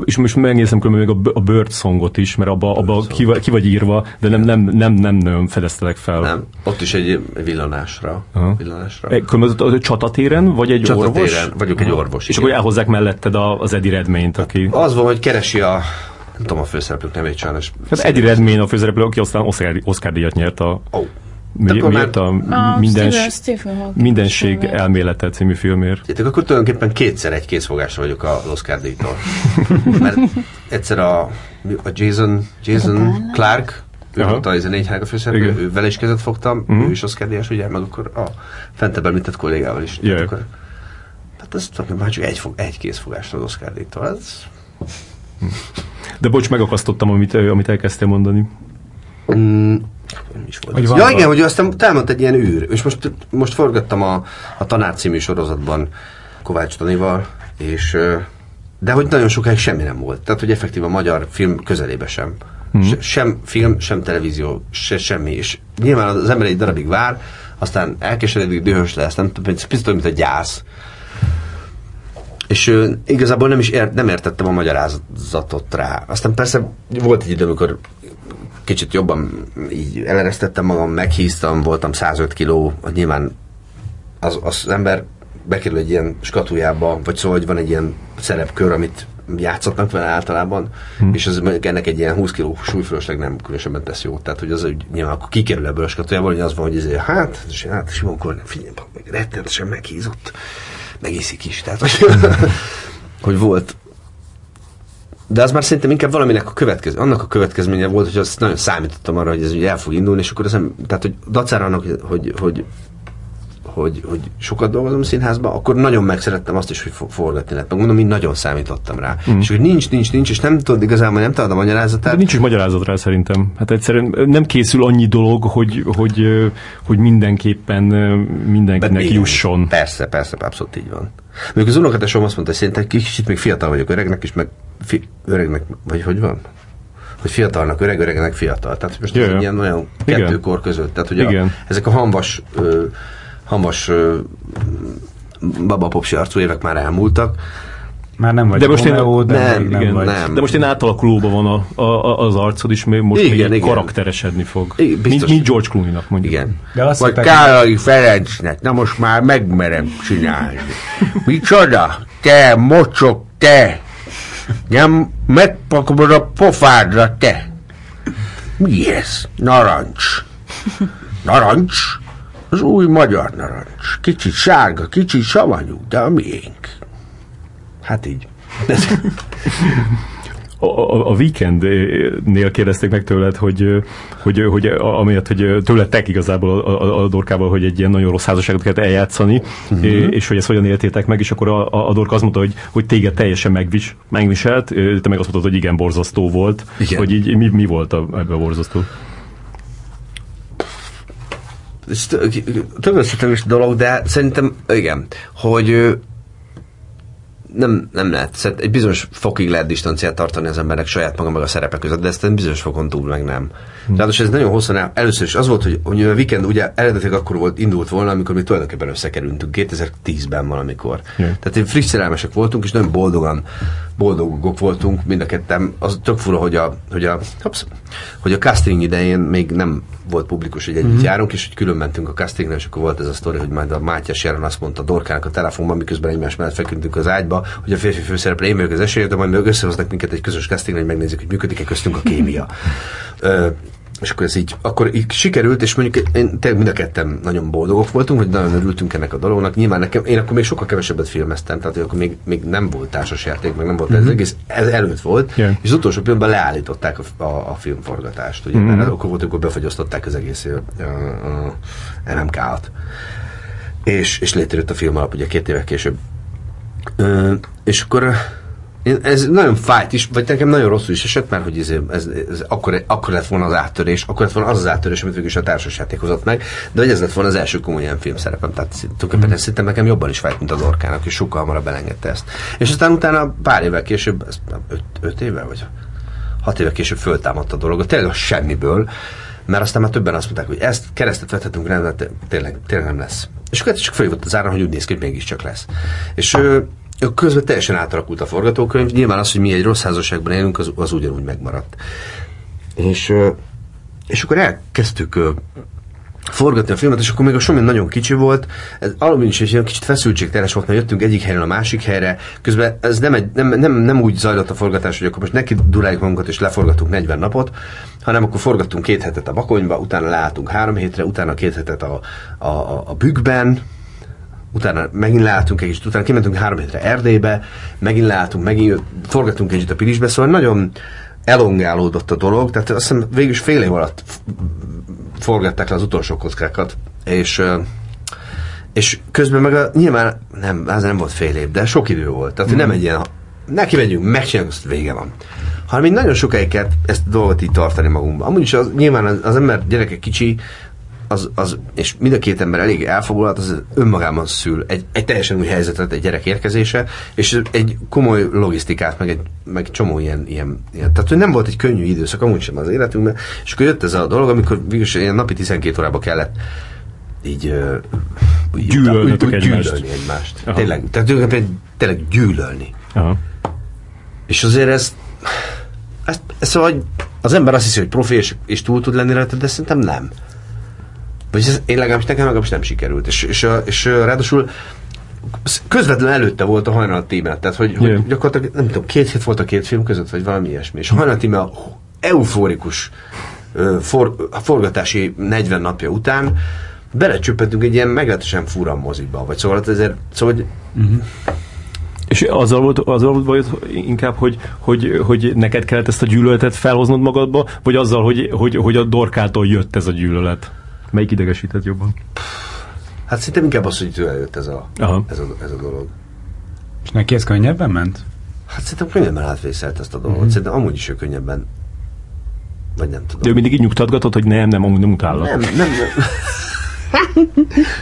És most megnézem különben még a, a Bird songot is, mert abba, abba ki, ki, vagy írva, de nem, nem, nem, nem nagyon fedeztelek fel. Nem, ott is egy villanásra. Uh-huh. villanásra. E, a csatatéren, vagy egy csatatéren, orvos? vagyok egy orvos. És akkor elhozzák melletted az Eddie Redmayne-t, aki... Az van, hogy keresi a nem tudom a főszereplők nevét sajnos. Hát Eddie Redmayne a főszereplő, aki aztán Oscar, Oscar díjat nyert a oh. Mi, miért a, a mindens, Mindenség elmélete című filmért? Értek, akkor tulajdonképpen kétszer egy készfogásra vagyok az Oscar díjtól. (laughs) Mert egyszer a, a Jason, Jason Clark, ő volt a négy hága főszereplő, ő vele is kezet fogtam, uh-huh. ő is Oscar díjas, ugye, meg akkor a fentebb említett kollégával is. Yeah. Akkor, hát ez már csak egy, fog, egy készfogásra az Oscar díjtól. Ez... De bocs, megakasztottam, amit, amit elkezdtél mondani. Mm, is volt. Ja, igen, hogy aztán támadt egy ilyen űr, és most, most forgattam a, a Tanár című sorozatban Kovács Tanival, és de hogy nagyon sokáig semmi nem volt. Tehát, hogy effektív a magyar film közelébe sem. Mm. Se, sem film, sem televízió, se semmi. És nyilván az ember egy darabig vár, aztán elkeseredik, dühös lesz, nem picit mint a gyász. És ő, igazából nem is ért, nem értettem a magyarázatot rá. Aztán persze volt egy idő, amikor kicsit jobban így eleresztettem magam, meghíztam, voltam 105 kiló, nyilván az, az ember bekerül egy ilyen skatujába, vagy szóval, hogy van egy ilyen szerepkör, amit játszottak vele általában, hmm. és az, ennek egy ilyen 20 kiló súlyfölösleg nem különösebben tesz jót. Tehát, hogy az, hogy nyilván akkor kikerül ebből a skatujából, hogy az van, hogy ezért, hát, hát Simon Kornél, figyelj, meg rettenetesen meghízott megiszik is. Tehát, hogy, hogy volt. De az már szerintem inkább valaminek a következő, annak a következménye volt, hogy azt nagyon számítottam arra, hogy ez ugye el fog indulni, és akkor az nem, tehát, hogy dacára annak, hogy, hogy, hogy, hogy sokat dolgozom színházban, akkor nagyon megszerettem azt is, hogy forgatni lehet. Megmondom, én nagyon számítottam rá. Mm. És hogy nincs, nincs, nincs, és nem tudod igazából, nem tudod a magyarázatát. De nincs is magyarázat rá szerintem. Hát egyszerűen nem készül annyi dolog, hogy, hogy, hogy mindenképpen mindenkinek igen, jusson. Persze, persze, abszolút így van. Még az unokatesom azt mondta, hogy szerintem kicsit még fiatal vagyok, öregnek is, meg fi, öregnek, vagy hogy van? hogy fiatalnak öreg, öregnek fiatal. Tehát most Jö, ez ilyen olyan kettő kor között. Tehát ugye a, ezek a hanvas ö, hamas babapopsi arcú évek már elmúltak. Már nem vagy de most Romeo, én, de nem, nem, igen, vagy. nem. De most én átalakulóban van a, a, az arcod is, most igen, még igen. karakteresedni fog. Igen, mint, mint George Clooney-nak mondjuk. Igen. De azt vagy Kállai Ferencnek, na most már megmerem csinálni. Micsoda? Te, mocsok, te! Nem megpakolod a pofádra, te! Mi ez? Narancs. Narancs? Az új magyar narancs. Kicsit sárga, kicsit savanyú, de a miénk. Hát így. a, a, a Weekendnél kérdezték meg tőled, hogy, hogy, hogy amiatt, hogy tőletek igazából a, a, a Dorkával, hogy egy ilyen nagyon rossz házasságot kellett eljátszani, uh-huh. és hogy ezt hogyan éltétek meg, és akkor a, a, Dorka azt mondta, hogy, hogy téged teljesen megvis, megviselt, te meg azt mondtad, hogy igen, borzasztó volt. Igen. Hogy így mi, mi volt a, ebben borzasztó? ez több összetevős dolog, de szerintem igen, hogy nem, nem lehet. Szerintem egy bizonyos fokig lehet distanciát tartani az embernek saját maga meg a szerepek között, de ezt egy bizonyos fokon túl meg nem. Hmm. Ráadásul ez nagyon hosszan el, először is az volt, hogy, hogy a weekend ugye eredetileg akkor volt, indult volna, amikor mi tulajdonképpen összekerültünk, 2010-ben valamikor. Yeah. Tehát friss szerelmesek voltunk, és nagyon boldogan, boldogok voltunk mind a ketten. Az tök fura, hogy a, hogy a, hops, hogy a casting idején még nem volt publikus, hogy együtt mm-hmm. járunk, és hogy külön mentünk a castingra, és akkor volt ez a sztori, hogy majd a Mátyás Sharon azt mondta Dorkának a telefonban, miközben egymás mellett feküdtünk az ágyba, hogy a férfi főszereplő én vagyok az esélyt, de majd még összehoznak minket egy közös castingra, hogy megnézzük, hogy működik-e köztünk a kémia. (laughs) és akkor ez így, akkor így sikerült, és mondjuk én tényleg mind a ketten nagyon boldogok voltunk, hogy nagyon örültünk ennek a dolognak. Nyilván nekem, én akkor még sokkal kevesebbet filmeztem, tehát akkor még, még nem volt társasjáték, meg nem volt mm-hmm. ez egész, ez előtt volt, yeah. és az utolsó pillanatban leállították a, a, a filmforgatást, ugye, mm-hmm. mert akkor volt, amikor befagyasztották az egész a, a, a MMK-at. És, és létrejött a film alap, ugye két évek később. Ö, és akkor ez nagyon fájt is, vagy nekem nagyon rosszul is esett, mert hogy ez, ez, ez akkor, akkor lett volna az áttörés, akkor lett volna az az áttörés, amit végül is a társasjáték hozott meg, de hogy ez lett volna az első komoly ilyen filmszerepem, tehát tulajdonképpen mm. szerintem nekem jobban is fájt, mint az orkának, és sokkal hamarabb belengedte ezt. És aztán utána pár évvel később, ez öt, öt évvel, vagy hat évvel később föltámadt a dolog, tényleg a semmiből, mert aztán már többen azt mondták, hogy ezt keresztet vethetünk de tényleg, tényleg nem lesz. És akkor csak feljött az ára, hogy úgy néz ki, hogy mégiscsak lesz. És közben teljesen átalakult a forgatókönyv. Nyilván az, hogy mi egy rossz házasságban élünk, az, az ugyanúgy megmaradt. És, és akkor elkezdtük forgatni a filmet, és akkor még a Somin nagyon kicsi volt, ez alapban is egy ilyen kicsit feszültségteres volt, mert jöttünk egyik helyről a másik helyre, közben ez nem, egy, nem, nem, nem úgy zajlott a forgatás, hogy akkor most neki duráljuk magunkat, és leforgatunk 40 napot, hanem akkor forgattunk két hetet a Bakonyba, utána leálltunk három hétre, utána két hetet a, a, a, a Bükkben, utána megint leálltunk egy kicsit, utána kimentünk három hétre Erdélybe, megint leálltunk, megint forgatunk együtt a Pilisbe, szóval nagyon elongálódott a dolog, tehát azt hiszem végül is fél év alatt forgatták le az utolsó kockákat, és és közben meg a, nyilván nem, ez nem volt fél év, de sok idő volt. Tehát, mm. nem egy ilyen, neki megyünk, megcsináljuk, azt vége van. Hanem még nagyon sokáig kell ezt a dolgot így tartani magunkban. Amúgy is az, nyilván az, az ember gyereke kicsi, az, az, és mind a két ember elég elfoglalt, az önmagában szül egy, egy teljesen új helyzetet, egy gyerek érkezése, és egy komoly logisztikát, meg egy meg csomó ilyen, ilyen, ilyen, tehát hogy nem volt egy könnyű időszak amúgy sem az életünkben, és akkor jött ez a dolog, amikor végülis ilyen napi 12 órába kellett így uh, gyűlölni, gyűlölni egymást. Aha. Tényleg, tehát tényleg, tényleg gyűlölni. Aha. És azért ez, ez, ez szóval az ember azt hiszi, hogy profi és, és túl tud lenni rajta, de szerintem nem. Vagy ez, én legalábbis nekem legalábbis nem sikerült. És, és, és, ráadásul közvetlenül előtte volt a hajnal tíme, tehát hogy, yeah. hogy gyakorlatilag nem tudom, két hét volt a két film között, vagy valami ilyesmi, és a hajnal tíme euforikus for, forgatási 40 napja után belecsöppentünk egy ilyen meglehetősen fura moziba, vagy szóval ezért, szóval hogy uh-huh. És azzal volt, azzal volt bajod inkább, hogy, hogy, hogy neked kellett ezt a gyűlöletet felhoznod magadba, vagy azzal, hogy, hogy, hogy a dorkától jött ez a gyűlölet? Melyik idegesített jobban? Hát szerintem inkább az, hogy tőle jött ez a, ez a, ez a dolog. És neki ez könnyebben ment? Hát szerintem könnyebben átvészelt ezt a dolgot. Mm-hmm. Szerintem amúgy is ő könnyebben vagy nem tudom. De ő mindig így nyugtatgatott, hogy nem, nem, nem utállak. Nem, nem, nem.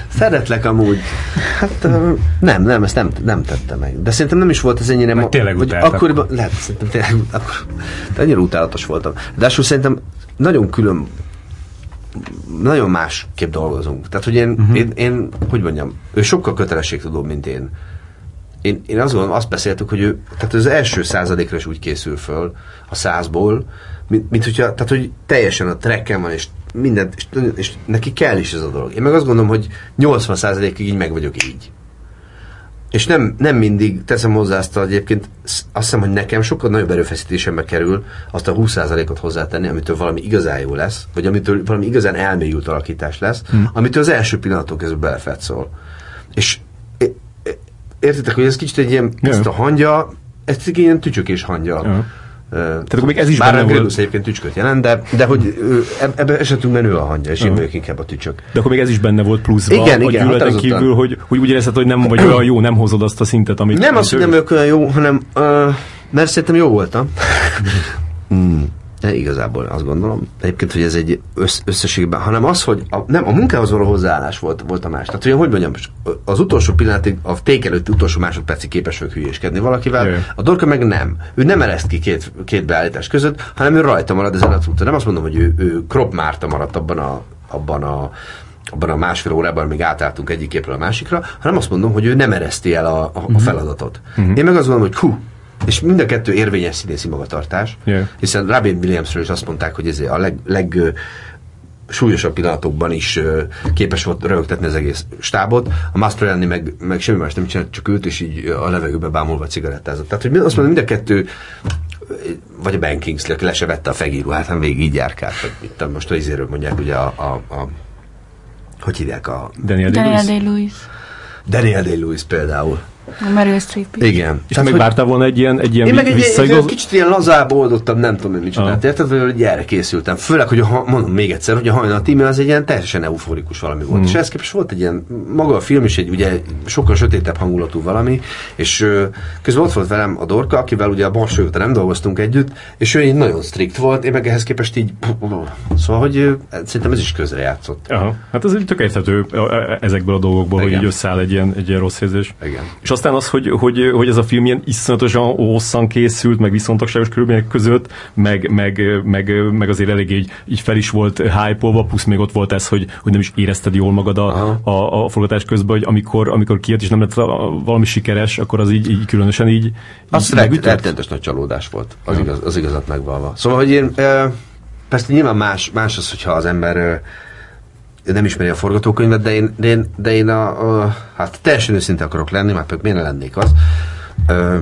Szeretlek amúgy. Hát nem, nem, ezt nem, nem tette meg. De szerintem nem is volt ez ennyire... Meg tényleg vagy akkoriban, lehet, szerintem tényleg, akkor, de annyira utálatos voltam. De szerintem nagyon külön nagyon másképp dolgozunk. Tehát, hogy én, uh-huh. én, én, hogy mondjam, ő sokkal kötelességtudóbb, mint én. Én, én azt gondolom, azt beszéltük, hogy ő, tehát az első századékra is úgy készül föl, a százból, mint, mint hogyha, tehát, hogy teljesen a trekken van, és mindent, és, és neki kell is ez a dolog. Én meg azt gondolom, hogy 80%-ig így meg vagyok így. És nem, nem mindig teszem hozzá azt, egyébként azt hiszem, hogy nekem sokkal nagyobb erőfeszítésembe kerül azt a 20%-ot hozzátenni, amitől valami igazán jó lesz, vagy amitől valami igazán elmélyült alakítás lesz, hmm. amitől az első pillanattól kezdve belefetszol. És értitek, hogy ez kicsit egy ilyen, yeah. ezt a hangya, ez egy ilyen tücsökés hangya. Yeah. Tehát akkor még ez is Bár benne a volt. Gradus egyébként tücsköt jelent, de, de hogy ebben esetünkben ő a hangja, és én vagyok inkább a tücsök. De akkor még ez is benne volt pluszba Igen, a igen, határozottan. kívül, hogy, hogy úgy érezted, hogy nem vagy olyan jó, nem hozod azt a szintet, amit... Nem az, hogy nem vagyok olyan jó, hanem uh, mert szerintem jó voltam. (laughs) hmm. De igazából azt gondolom, egyébként, hogy ez egy össz, összességben, hanem az, hogy a, nem, a munkához való hozzáállás volt, volt a más. Tehát, hogy hogy mondjam, az utolsó pillanatig, a ték előtti utolsó másodpercig képes vagyok hülyéskedni valakivel, Jaj. a Dorka meg nem. Ő nem ereszt ki két, két beállítás között, hanem ő rajta marad ezen a úton. Nem azt mondom, hogy ő, ő Krop Márta maradt abban a, abban a abban a másfél órában, amíg átálltunk egyik képről a másikra, hanem azt mondom, hogy ő nem ereszti el a, a, a feladatot. Én meg azt mondom, hogy hú, és mind a kettő érvényes színészi magatartás, Yeah. hiszen Robin Williamsről is azt mondták, hogy ez a leg, leg súlyosabb pillanatokban is ö, képes volt rögtetni az egész stábot. A Mastroianni meg, meg semmi más nem csinált, csak ült és így a levegőbe bámulva cigarettázott. Tehát, hogy azt mondom, mind a kettő vagy a Ben Kingsley, aki le se vette a fegíruhát, hanem végig így járkált. Tudom, most a izéről mondják, ugye a, a, a hogy hívják a Daniel. Day-Lewis. Daniel Day-Lewis például. A Meryl Streep. Igen. És te meg hogy- vártál volna egy ilyen, egy ilyen én meg egy, egy, egy visszaigaz... kicsit ilyen lazább, oldottabb, nem tudom én mit csinált. Aha. Érted, hogy hogy erre készültem. Főleg, hogy a, ha- mondom még egyszer, hogy a hajnal tíme az egy ilyen teljesen euforikus valami volt. És ehhez képest volt egy ilyen, maga a film is egy ugye sokkal sötétebb hangulatú valami, és közben ott volt velem a Dorka, akivel ugye a Balsó nem dolgoztunk együtt, és ő így nagyon strikt volt, én meg ehhez képest így, szóval, hogy szerintem ez is közrejátszott. Aha. Hát ez egy tök érthető ezekből a dolgokból, hogy Igen. így összeáll egy ilyen, egy ilyen rossz érzés. Igen. És aztán az, hogy, hogy, hogy ez a film ilyen iszonyatosan hosszan készült, meg viszontagságos körülmények között, meg, meg, meg, meg azért elég így, így fel is volt hype plusz még ott volt ez, hogy, hogy nem is érezted jól magad a, a, a forgatás közben, hogy amikor, amikor kijött és nem lett valami sikeres, akkor az így, így különösen így, így megütött. rettenetes nagy csalódás volt, az, igaz, az igazat megvalva. Szóval, hogy én, persze nyilván más, más az, hogyha az ember nem ismeri a forgatókönyvet, de én, de én, de én a, a, hát teljesen őszinte akarok lenni, már pedig miért lennék az, ö,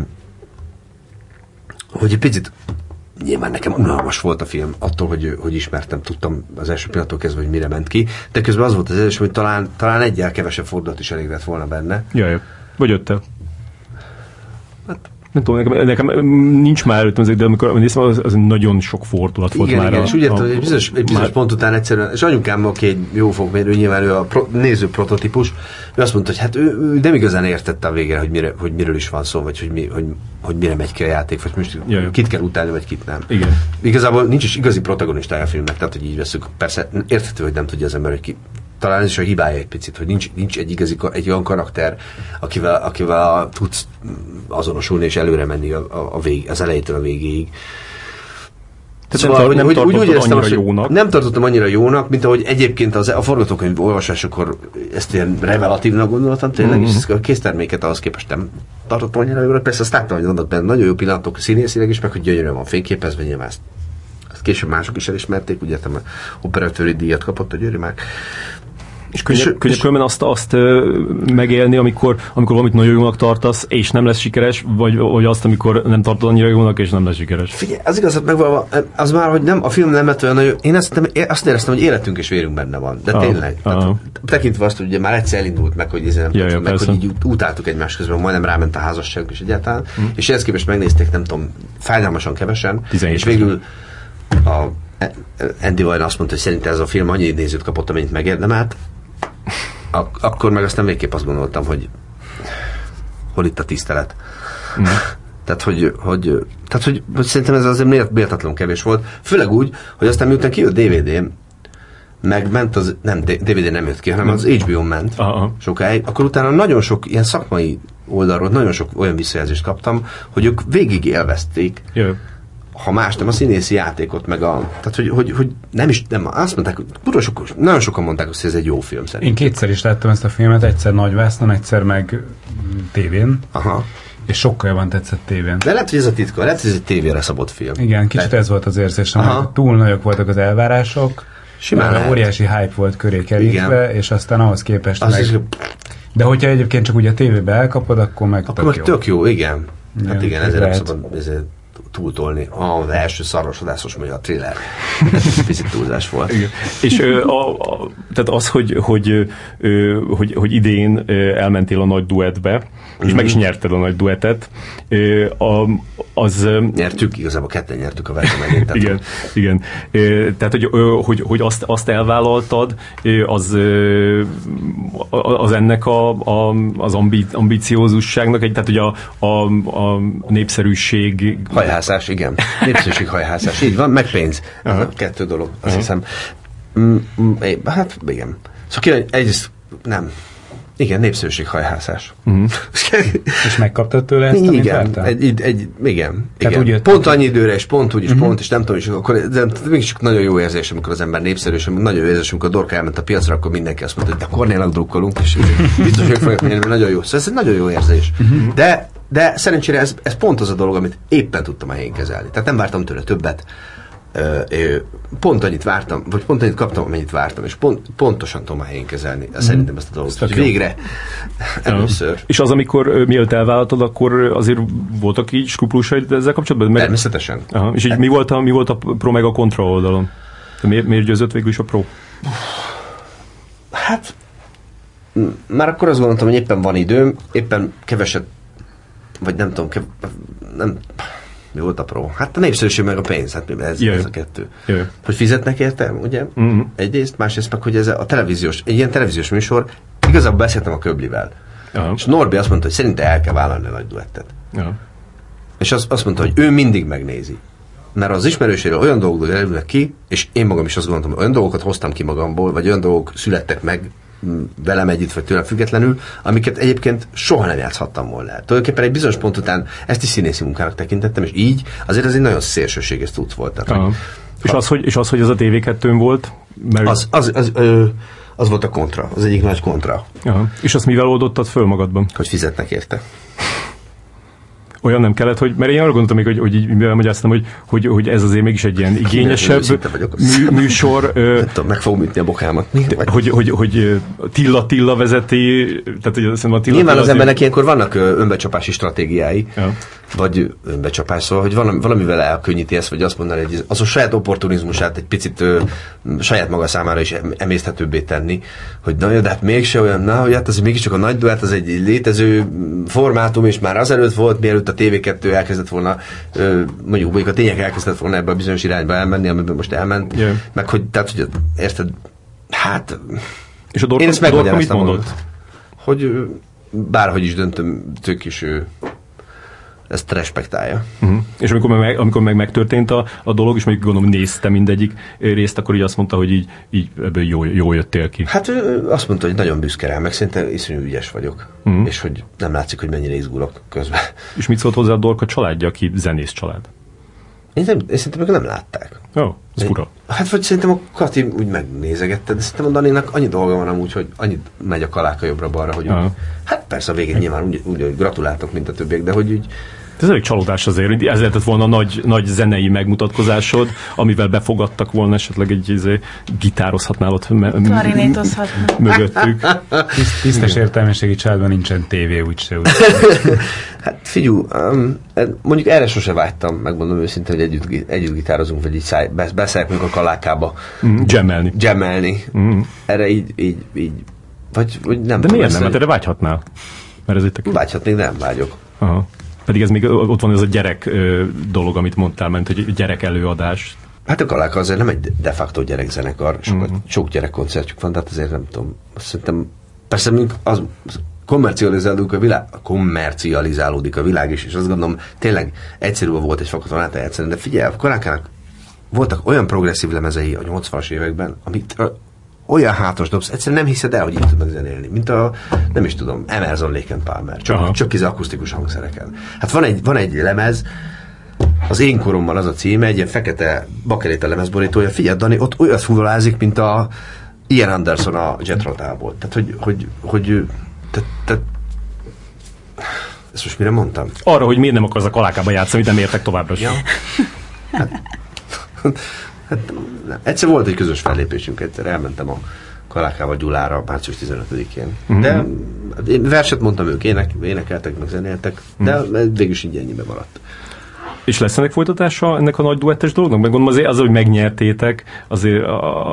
hogy egy picit nyilván nekem unalmas volt a film, attól, hogy, hogy ismertem, tudtam az első pillanattól kezdve, hogy mire ment ki, de közben az volt az első, hogy talán, talán egyel kevesebb fordulat is elég lett volna benne. Jaj, vagy öttel. Hát, nem tudom, nekem, nekem nincs már előttem ezek, de amikor néztem, az, az nagyon sok fordulat volt igen, már. igen, a, és úgy értem, hogy egy bizonyos, egy bizonyos már- pont után egyszerűen, és anyukám, aki egy jó fogmérő, nyilván ő a pro, néző prototípus, ő azt mondta, hogy hát ő, ő nem igazán értette a végére, hogy, mire, hogy miről is van szó, vagy hogy, mi, hogy, hogy mire megy ki a játék, vagy most Jaj, kit kell utálni, vagy kit nem. Igen. Igazából nincs is igazi protagonistája a filmnek, tehát hogy így veszük. Persze érthető, hogy nem tudja az ember, hogy ki, talán ez is a hibája egy picit, hogy nincs, nincs egy igazi, egy olyan karakter, akivel, akivel tudsz azonosulni és előre menni a, a, a vég, az elejétől a végéig. Tehát nem tart- nem tartottad annyira hogy jónak. Nem tartottam annyira jónak, mint ahogy egyébként az, a forgatókönyv olvasásakor ezt ilyen revelatívnak gondoltam, tényleg, Mhm. mm-hmm. és a készterméket ahhoz képest nem tartottam annyira jónak. Persze azt láttam, hogy vannak benne nagyon jó pillanatok színészileg is, meg hogy gyönyörűen van fényképezve, nyilván ezt, ezt később mások is elismerték, ugye a operatőri díjat kapott a Győri már. És könnyebb, És- könnyebb és- különben azt, azt ö, megélni, amikor, amikor valamit nagyon jónak tartasz, és nem lesz sikeres, vagy, vagy azt, amikor nem tartod annyira jónak, és nem lesz sikeres. Figyelj, az igazat megvalva, az már, hogy nem, a film nem lett olyan nagyon, én azt, nem, azt éreztem, hogy életünk és vérünk benne van, de Aha, tényleg. Tehát, aha. tekintve azt, hogy ugye már egyszer elindult meg, hogy, izé nem Ja, tudom, ja, meg, persze. hogy így ut- utáltuk egymás közben, majdnem ráment a házasságunk is egyáltalán, Hm. és ehhez képest megnézték, nem tudom, fájdalmasan kevesen, 17 és végül a Andy Vajna azt mondta, hogy szerint ez a film annyi nézőt kapott, amennyit megérdemelt, ak- akkor meg aztán végképp azt gondoltam, hogy hol itt a tisztelet. Tehát, hogy, hogy, tehát hogy, hogy szerintem ez azért mélt- méltatlan kevés volt. Főleg úgy, hogy aztán miután kijött DVD-n, meg ment az, nem, DVD nem jött ki, hanem az HBO ment Aha. sokáig, akkor utána nagyon sok ilyen szakmai oldalról nagyon sok olyan visszajelzést kaptam, hogy ők végig élvezték, Jó. Ha más nem, a színészi játékot, meg a... Tehát, hogy, hogy, hogy nem is, nem, azt mondták, kurva sok, nagyon sokan mondták, hogy ez egy jó film szerint. Én kétszer is láttam ezt a filmet, egyszer nagyvásznon, egyszer meg mm, tévén, Aha. és sokkal jobban tetszett tévén. De lehet, hogy ez a titka, lehet, hogy ez egy tévére szabott film. Igen, kicsit Lehet. ez volt az érzésem, Aha. túl nagyok voltak az elvárások, Simán lehet. óriási hype volt köré kerítve, Igen. és aztán ahhoz képest Az meg... is, De hogyha egyébként csak úgy a tévébe elkapod, akkor meg akkor meg jó. tök jó, igen. Hát Igen, igen, ez ezért nem szabad ezért túltolni. Az első szarvasodászos magyar thriller. Ez picit túlzás volt. Igen. És ö, a, a, tehát az, hogy, hogy, ö, hogy, hogy idén elmentél a nagy duettbe, mm-hmm. és meg is mhm. nyerted a nagy duettet, ö, a, az... Nyertük, igazából ketten nyertük a versenyt. igen, igen. Ö, tehát, hogy, ö, hogy, hogy azt, azt elvállaltad, az, ö, az ennek a, a, az ambi, ambiciózusságnak, egy, tehát, hogy a, a, a népszerűség... Hajhászás, igen. Népszerűség hajhászás, így van, meg pénz. Ez a kettő dolog, azt uh-huh. hiszem. Mm, mm, hát, igen. Szóval egyrészt nem, igen, népszerűség hajhászás. Uh-huh. (laughs) és megkaptad tőle ezt, igen, egy, egy, egy, igen, Tehát igen. Úgy pont annyi időre, és pont úgy, és uh-huh. pont, és nem tudom, és akkor de, mégis nagyon jó érzés, amikor az ember népszerű, és nagyon jó érzés, amikor a Dorka elment a piacra, akkor mindenki azt mondta, hogy de Kornélak drukkolunk, és biztos, hogy fogják nyerni, nagyon jó. Szóval ez egy nagyon jó érzés. Uh-huh. De, de szerencsére ez, ez pont az a dolog, amit éppen tudtam a helyén kezelni. Tehát nem vártam tőle többet pont annyit vártam, vagy pont annyit kaptam, amennyit vártam, és pont, pontosan tudom a helyén kezelni. Mm. Szerintem ezt a dolgot. Hogy végre először. És az, amikor mielőtt elvállaltad, akkor azért voltak így skrupulusaid ezzel kapcsolatban? Meg... Természetesen. Aha. És így mi volt, a, mi volt a Pro meg a Contra oldalon? Miért, miért győzött végül is a Pro? Hát már akkor azt gondoltam, hogy éppen van időm, éppen keveset, vagy nem tudom, nem, mi volt a pro? Hát a népszerűség meg a pénz, hát ez, ez a kettő. Jaj. Hogy fizetnek érte, ugye? Uh-huh. Egyrészt, másrészt meg, hogy ez a televíziós, egy ilyen televíziós műsor, igazából beszéltem a Köblivel. Uh-huh. És Norbi azt mondta, hogy szerinte el kell vállalni a nagy duettet. Uh-huh. És az, azt mondta, hogy ő mindig megnézi. Mert az ismerőséről olyan dolgok derülnek ki, és én magam is azt gondoltam, hogy olyan dolgokat hoztam ki magamból, vagy olyan dolgok születtek meg velem együtt, vagy tőlem függetlenül, amiket egyébként soha nem játszhattam volna el. Tulajdonképpen egy bizonyos pont után ezt is színészi munkának tekintettem, és így azért ez egy nagyon szélsőséges tud volt. Tehát, hogy, és, az, hogy, és az, hogy ez a tv 2 volt? Mert... Az, az, az, ö, az volt a kontra, az egyik nagy kontra. Aha. És azt mivel oldottad föl magadban? Hogy fizetnek érte olyan nem kellett, hogy, mert én arra gondoltam még, hogy, hogy így magyaráztam, hogy, hogy, hogy ez azért mégis egy ilyen igényesebb mű, műsor. Nem tudom, meg fogom ütni a bokámat. Hogy, hogy, hogy Tilla Tilla vezeti, tehát hogy azt a Tilla Nyilván az embernek ilyenkor vannak önbecsapási stratégiái, ja. Vagy önbecsapás, szóval, hogy valami, valamivel elkönnyíti ezt, vagy azt mondani, hogy az a saját opportunizmusát egy picit ö, saját maga számára is emészthetőbbé tenni, hogy na jó, de hát mégse olyan, na, hogy hát az mégiscsak a nagy duett, az egy létező formátum, és már azelőtt volt, mielőtt a TV2 elkezdett volna, mondjuk, mondjuk a tények elkezdett volna ebbe a bizonyos irányba elmenni, amiben most elment, yeah. meg hogy, tehát, hogy érted, hát... És a Dorka, én ezt Dorka mit mondott? Hogy bárhogy is döntöm, tök is ő ezt respektálja. Uh-huh. És amikor meg, amikor meg megtörtént a, a dolog, és mondjuk gondolom nézte mindegyik részt, akkor így azt mondta, hogy így, így ebből jó, jó jöttél ki. Hát ő azt mondta, hogy nagyon büszke rá, meg szerintem iszonyú ügyes vagyok. Uh-huh. És hogy nem látszik, hogy mennyire izgulok közben. (laughs) És mit szólt hozzá a Dorka családja, aki zenész család? Én, nem, én szerintem ők nem látták. Ó, oh, ez fura. Hát vagy szerintem a Kati úgy megnézegette, de szerintem a Daninak annyi dolga van amúgy, hogy annyit megy a kaláka jobbra-balra, hogy uh-huh. úgy, hát persze a végén nyilván úgy, úgy, úgy gratuláltok, mint a többiek, de hogy úgy, ez elég csalódás azért, ez lehetett volna nagy, nagy zenei megmutatkozásod, amivel befogadtak volna esetleg egy izé, gitározhatnál ott me- mögöttük. Tisztes értelmiségi családban nincsen tévé, úgyse. Úgy. (laughs) hát figyú, um, mondjuk erre sose vágytam, megmondom őszintén, hogy együtt, együtt gitározunk, vagy így száj, a kalákába. Mm, gemmelni. Gemmelni. Mm. Erre így, így, így vagy, vagy nem De miért nem? Mert erre vágyhatnál? Mert ez itt a... Vágyhatnék, nem vágyok. Aha. Pedig ez még ott van ez a gyerek dolog, amit mondtál, ment, hogy gyerek előadás. Hát a Kaláka azért nem egy de facto gyerekzenekar, sokat, uh-huh. sok gyerekkoncertjük van, tehát azért nem tudom. Azt szerintem, persze mink az, kommercializálódik a világ, kommercializálódik a világ is, és azt gondolom, tényleg egyszerű volt egy fakatonát eljátszani, de figyelj, a Kalákának voltak olyan progresszív lemezei a 80-as években, amit olyan hátos dobsz, egyszerűen nem hiszed el, hogy így tudnak zenélni, mint a, nem is tudom, Emerson Lake and Palmer, csak, Aha. csak akusztikus hangszereken. Hát van egy, van egy lemez, az én koromban az a címe, egy ilyen fekete bakeréta lemezborítója, figyelj Dani, ott olyat fuvolázik, mint a Ian Anderson a Jet Rotából. Tehát, hogy, hogy, hogy te, te, ezt most mire mondtam? Arra, hogy miért nem akarsz a kalákába játszani, nem értek továbbra sem. Ja. (laughs) Hát, Hát nem. Egyszer volt egy közös fellépésünk, egyszer elmentem a Kalákával Gyulára március 15-én. Mm-hmm. De én verset mondtam, ők ének, énekeltek, meg zenéltek, de mm. végül is így ennyibe maradt. És lesz ennek folytatása ennek a nagy duettes dolognak? Meg gondolom azért az, hogy megnyertétek, azért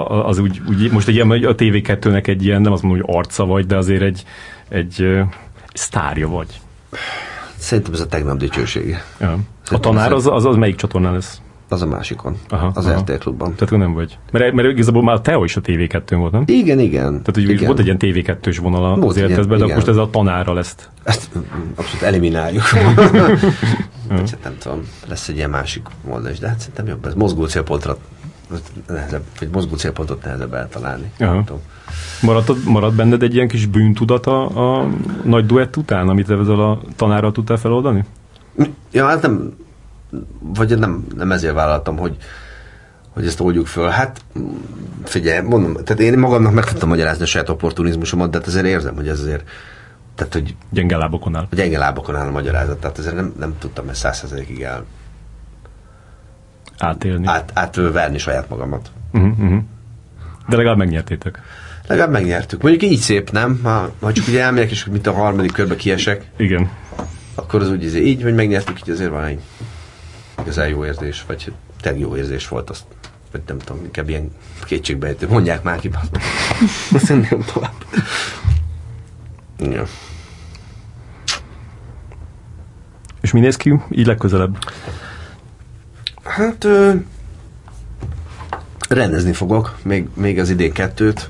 az úgy, úgy most egy ilyen, a TV2-nek egy ilyen, nem azt mondom, hogy arca vagy, de azért egy, egy, egy sztárja vagy. Szerintem ez a tegnap dicsősége. Ja. A tanár az, az, az melyik csatornán lesz? Az a másikon. Aha, az aha. RTL klubban. Tehát nem vagy. Mert, mert igazából már Teo is a TV2 volt, nem? Igen, igen. Tehát hogy igen. volt egy ilyen TV2-ös vonal az életedben, de most ez a tanára lesz. Ezt abszolút elimináljuk. (laughs) hát, nem tudom, lesz egy ilyen másik volna is, de hát szerintem jobb. Ez mozgó célpontra nehezebb, vagy mozgó célpontot nehezebb eltalálni. Maradt, maradt benned egy ilyen kis bűntudat a, a nagy duett után, amit ezzel a tanárral tudtál feloldani? Ja, hát nem, vagy nem, nem ezért vállaltam, hogy, hogy ezt oldjuk föl. Hát figyelj, mondom, tehát én magamnak meg tudtam magyarázni a saját opportunizmusomat, de hát azért érzem, hogy ez azért tehát, hogy gyenge lábokon áll. Gyenge lábokon áll a magyarázat, tehát ezért nem, nem tudtam ezt százszerzelékig el átélni. Át, átverni saját magamat. Uh-huh, uh-huh. De legalább megnyertétek. Legalább megnyertük. Mondjuk így szép, nem? Ha, ha csak ugye elmegyek, és mint a harmadik körbe kiesek. Igen. Akkor az úgy így, hogy megnyertük, így azért van egy igazán jó érzés, vagy tényleg jó érzés volt, azt vagy nem tudom, inkább ilyen kétségbejtő. Mondják már ki, (laughs) azt nem tovább. Ja. És mi néz ki így legközelebb? Hát ö, rendezni fogok, még, még az idén kettőt.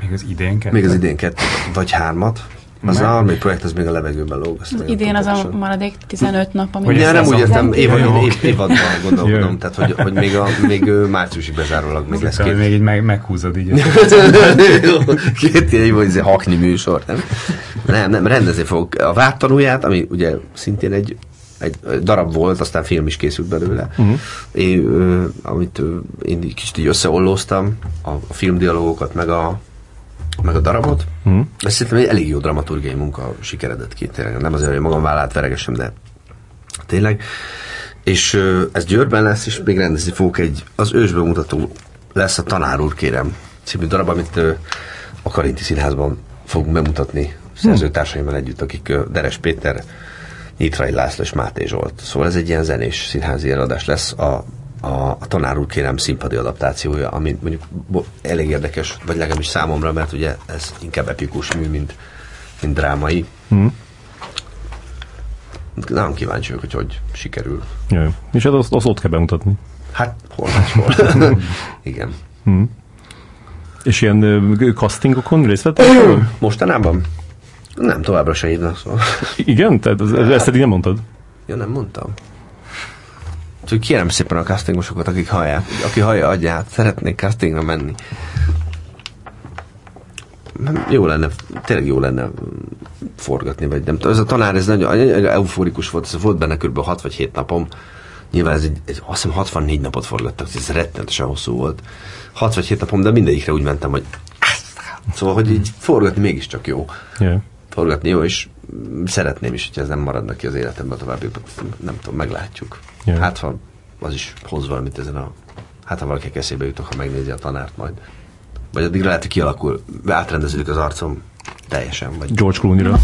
Még az idén kettőt? Még az idén kettőt, vagy hármat. Az a harmadik projekt az még a levegőben lóg. Az idén az a maradék 15 nap, amit ja, nem úgy értem, év, év, év, évadban gondolkodom, tehát hogy, hogy még, a, még márciusig bezárólag még lesz két. Még így meg, meghúzod így. (laughs) két év, hogy ez hakni műsor, nem? Nem, nem, rendezni fog a vártanúját, ami ugye szintén egy egy darab volt, aztán film is készült belőle, uh-huh. én, ö, amit ö, én kicsit így összeollóztam, a, a filmdialógokat, meg a, meg a darabot. Uh-huh. Ez szerintem egy elég jó dramaturgiai munka sikeredett ki, tényleg. Nem azért, hogy magam vállát veregesem, de tényleg. És ez Győrben lesz, és még rendezni fogok egy, az ősbemutató lesz a Tanár úr, kérem, című darab, amit a Karinti Színházban fogunk bemutatni szerzőtársaimmal együtt, akik Deres Péter, Nyitrai László és Máté Zsolt. Szóval ez egy ilyen zenés színházi előadás lesz a, a, a tanár úr kérem színpadi adaptációja, ami mondjuk elég érdekes, vagy legalábbis számomra, mert ugye ez inkább epikus mű, mint, mint drámai. Hmm. Nagyon kíváncsi vagyok, hogy hogy sikerül. Jaj. És hát azt, azt ott kell bemutatni. Hát hol máshol. (laughs) Igen. Hmm. És ilyen castingokon részt vettek? (clears throat) Mostanában? Nem, továbbra se hívnak, szóval. Igen? Tehát ezt eddig nem mondtad? Ja, nem mondtam. Csak kérem szépen a castingosokat, akik hallják. Aki hallja, adját. Szeretnék castingra menni. Jó lenne, tényleg jó lenne forgatni, vagy nem tudom. Ez a tanár, ez nagyon, nagyon euforikus volt, ez volt benne kb. 6 vagy 7 napom. Nyilván ez egy, egy azt hiszem 64 napot forgattak, ez rettenetesen hosszú volt. 6 vagy 7 napom, de mindegyikre úgy mentem, hogy Szóval, hogy így forgatni mégiscsak jó. Yeah forgatni, jó, és szeretném is, hogy ez nem maradna ki az életemben további, nem tudom, meglátjuk. Yeah. Hát, ha az is hoz valamit ezen a... Hát, ha valaki eszébe jutok, ha megnézi a tanárt majd. Vagy addig lehet, hogy kialakul, átrendeződik az arcom teljesen. Vagy... George Clooney-ra.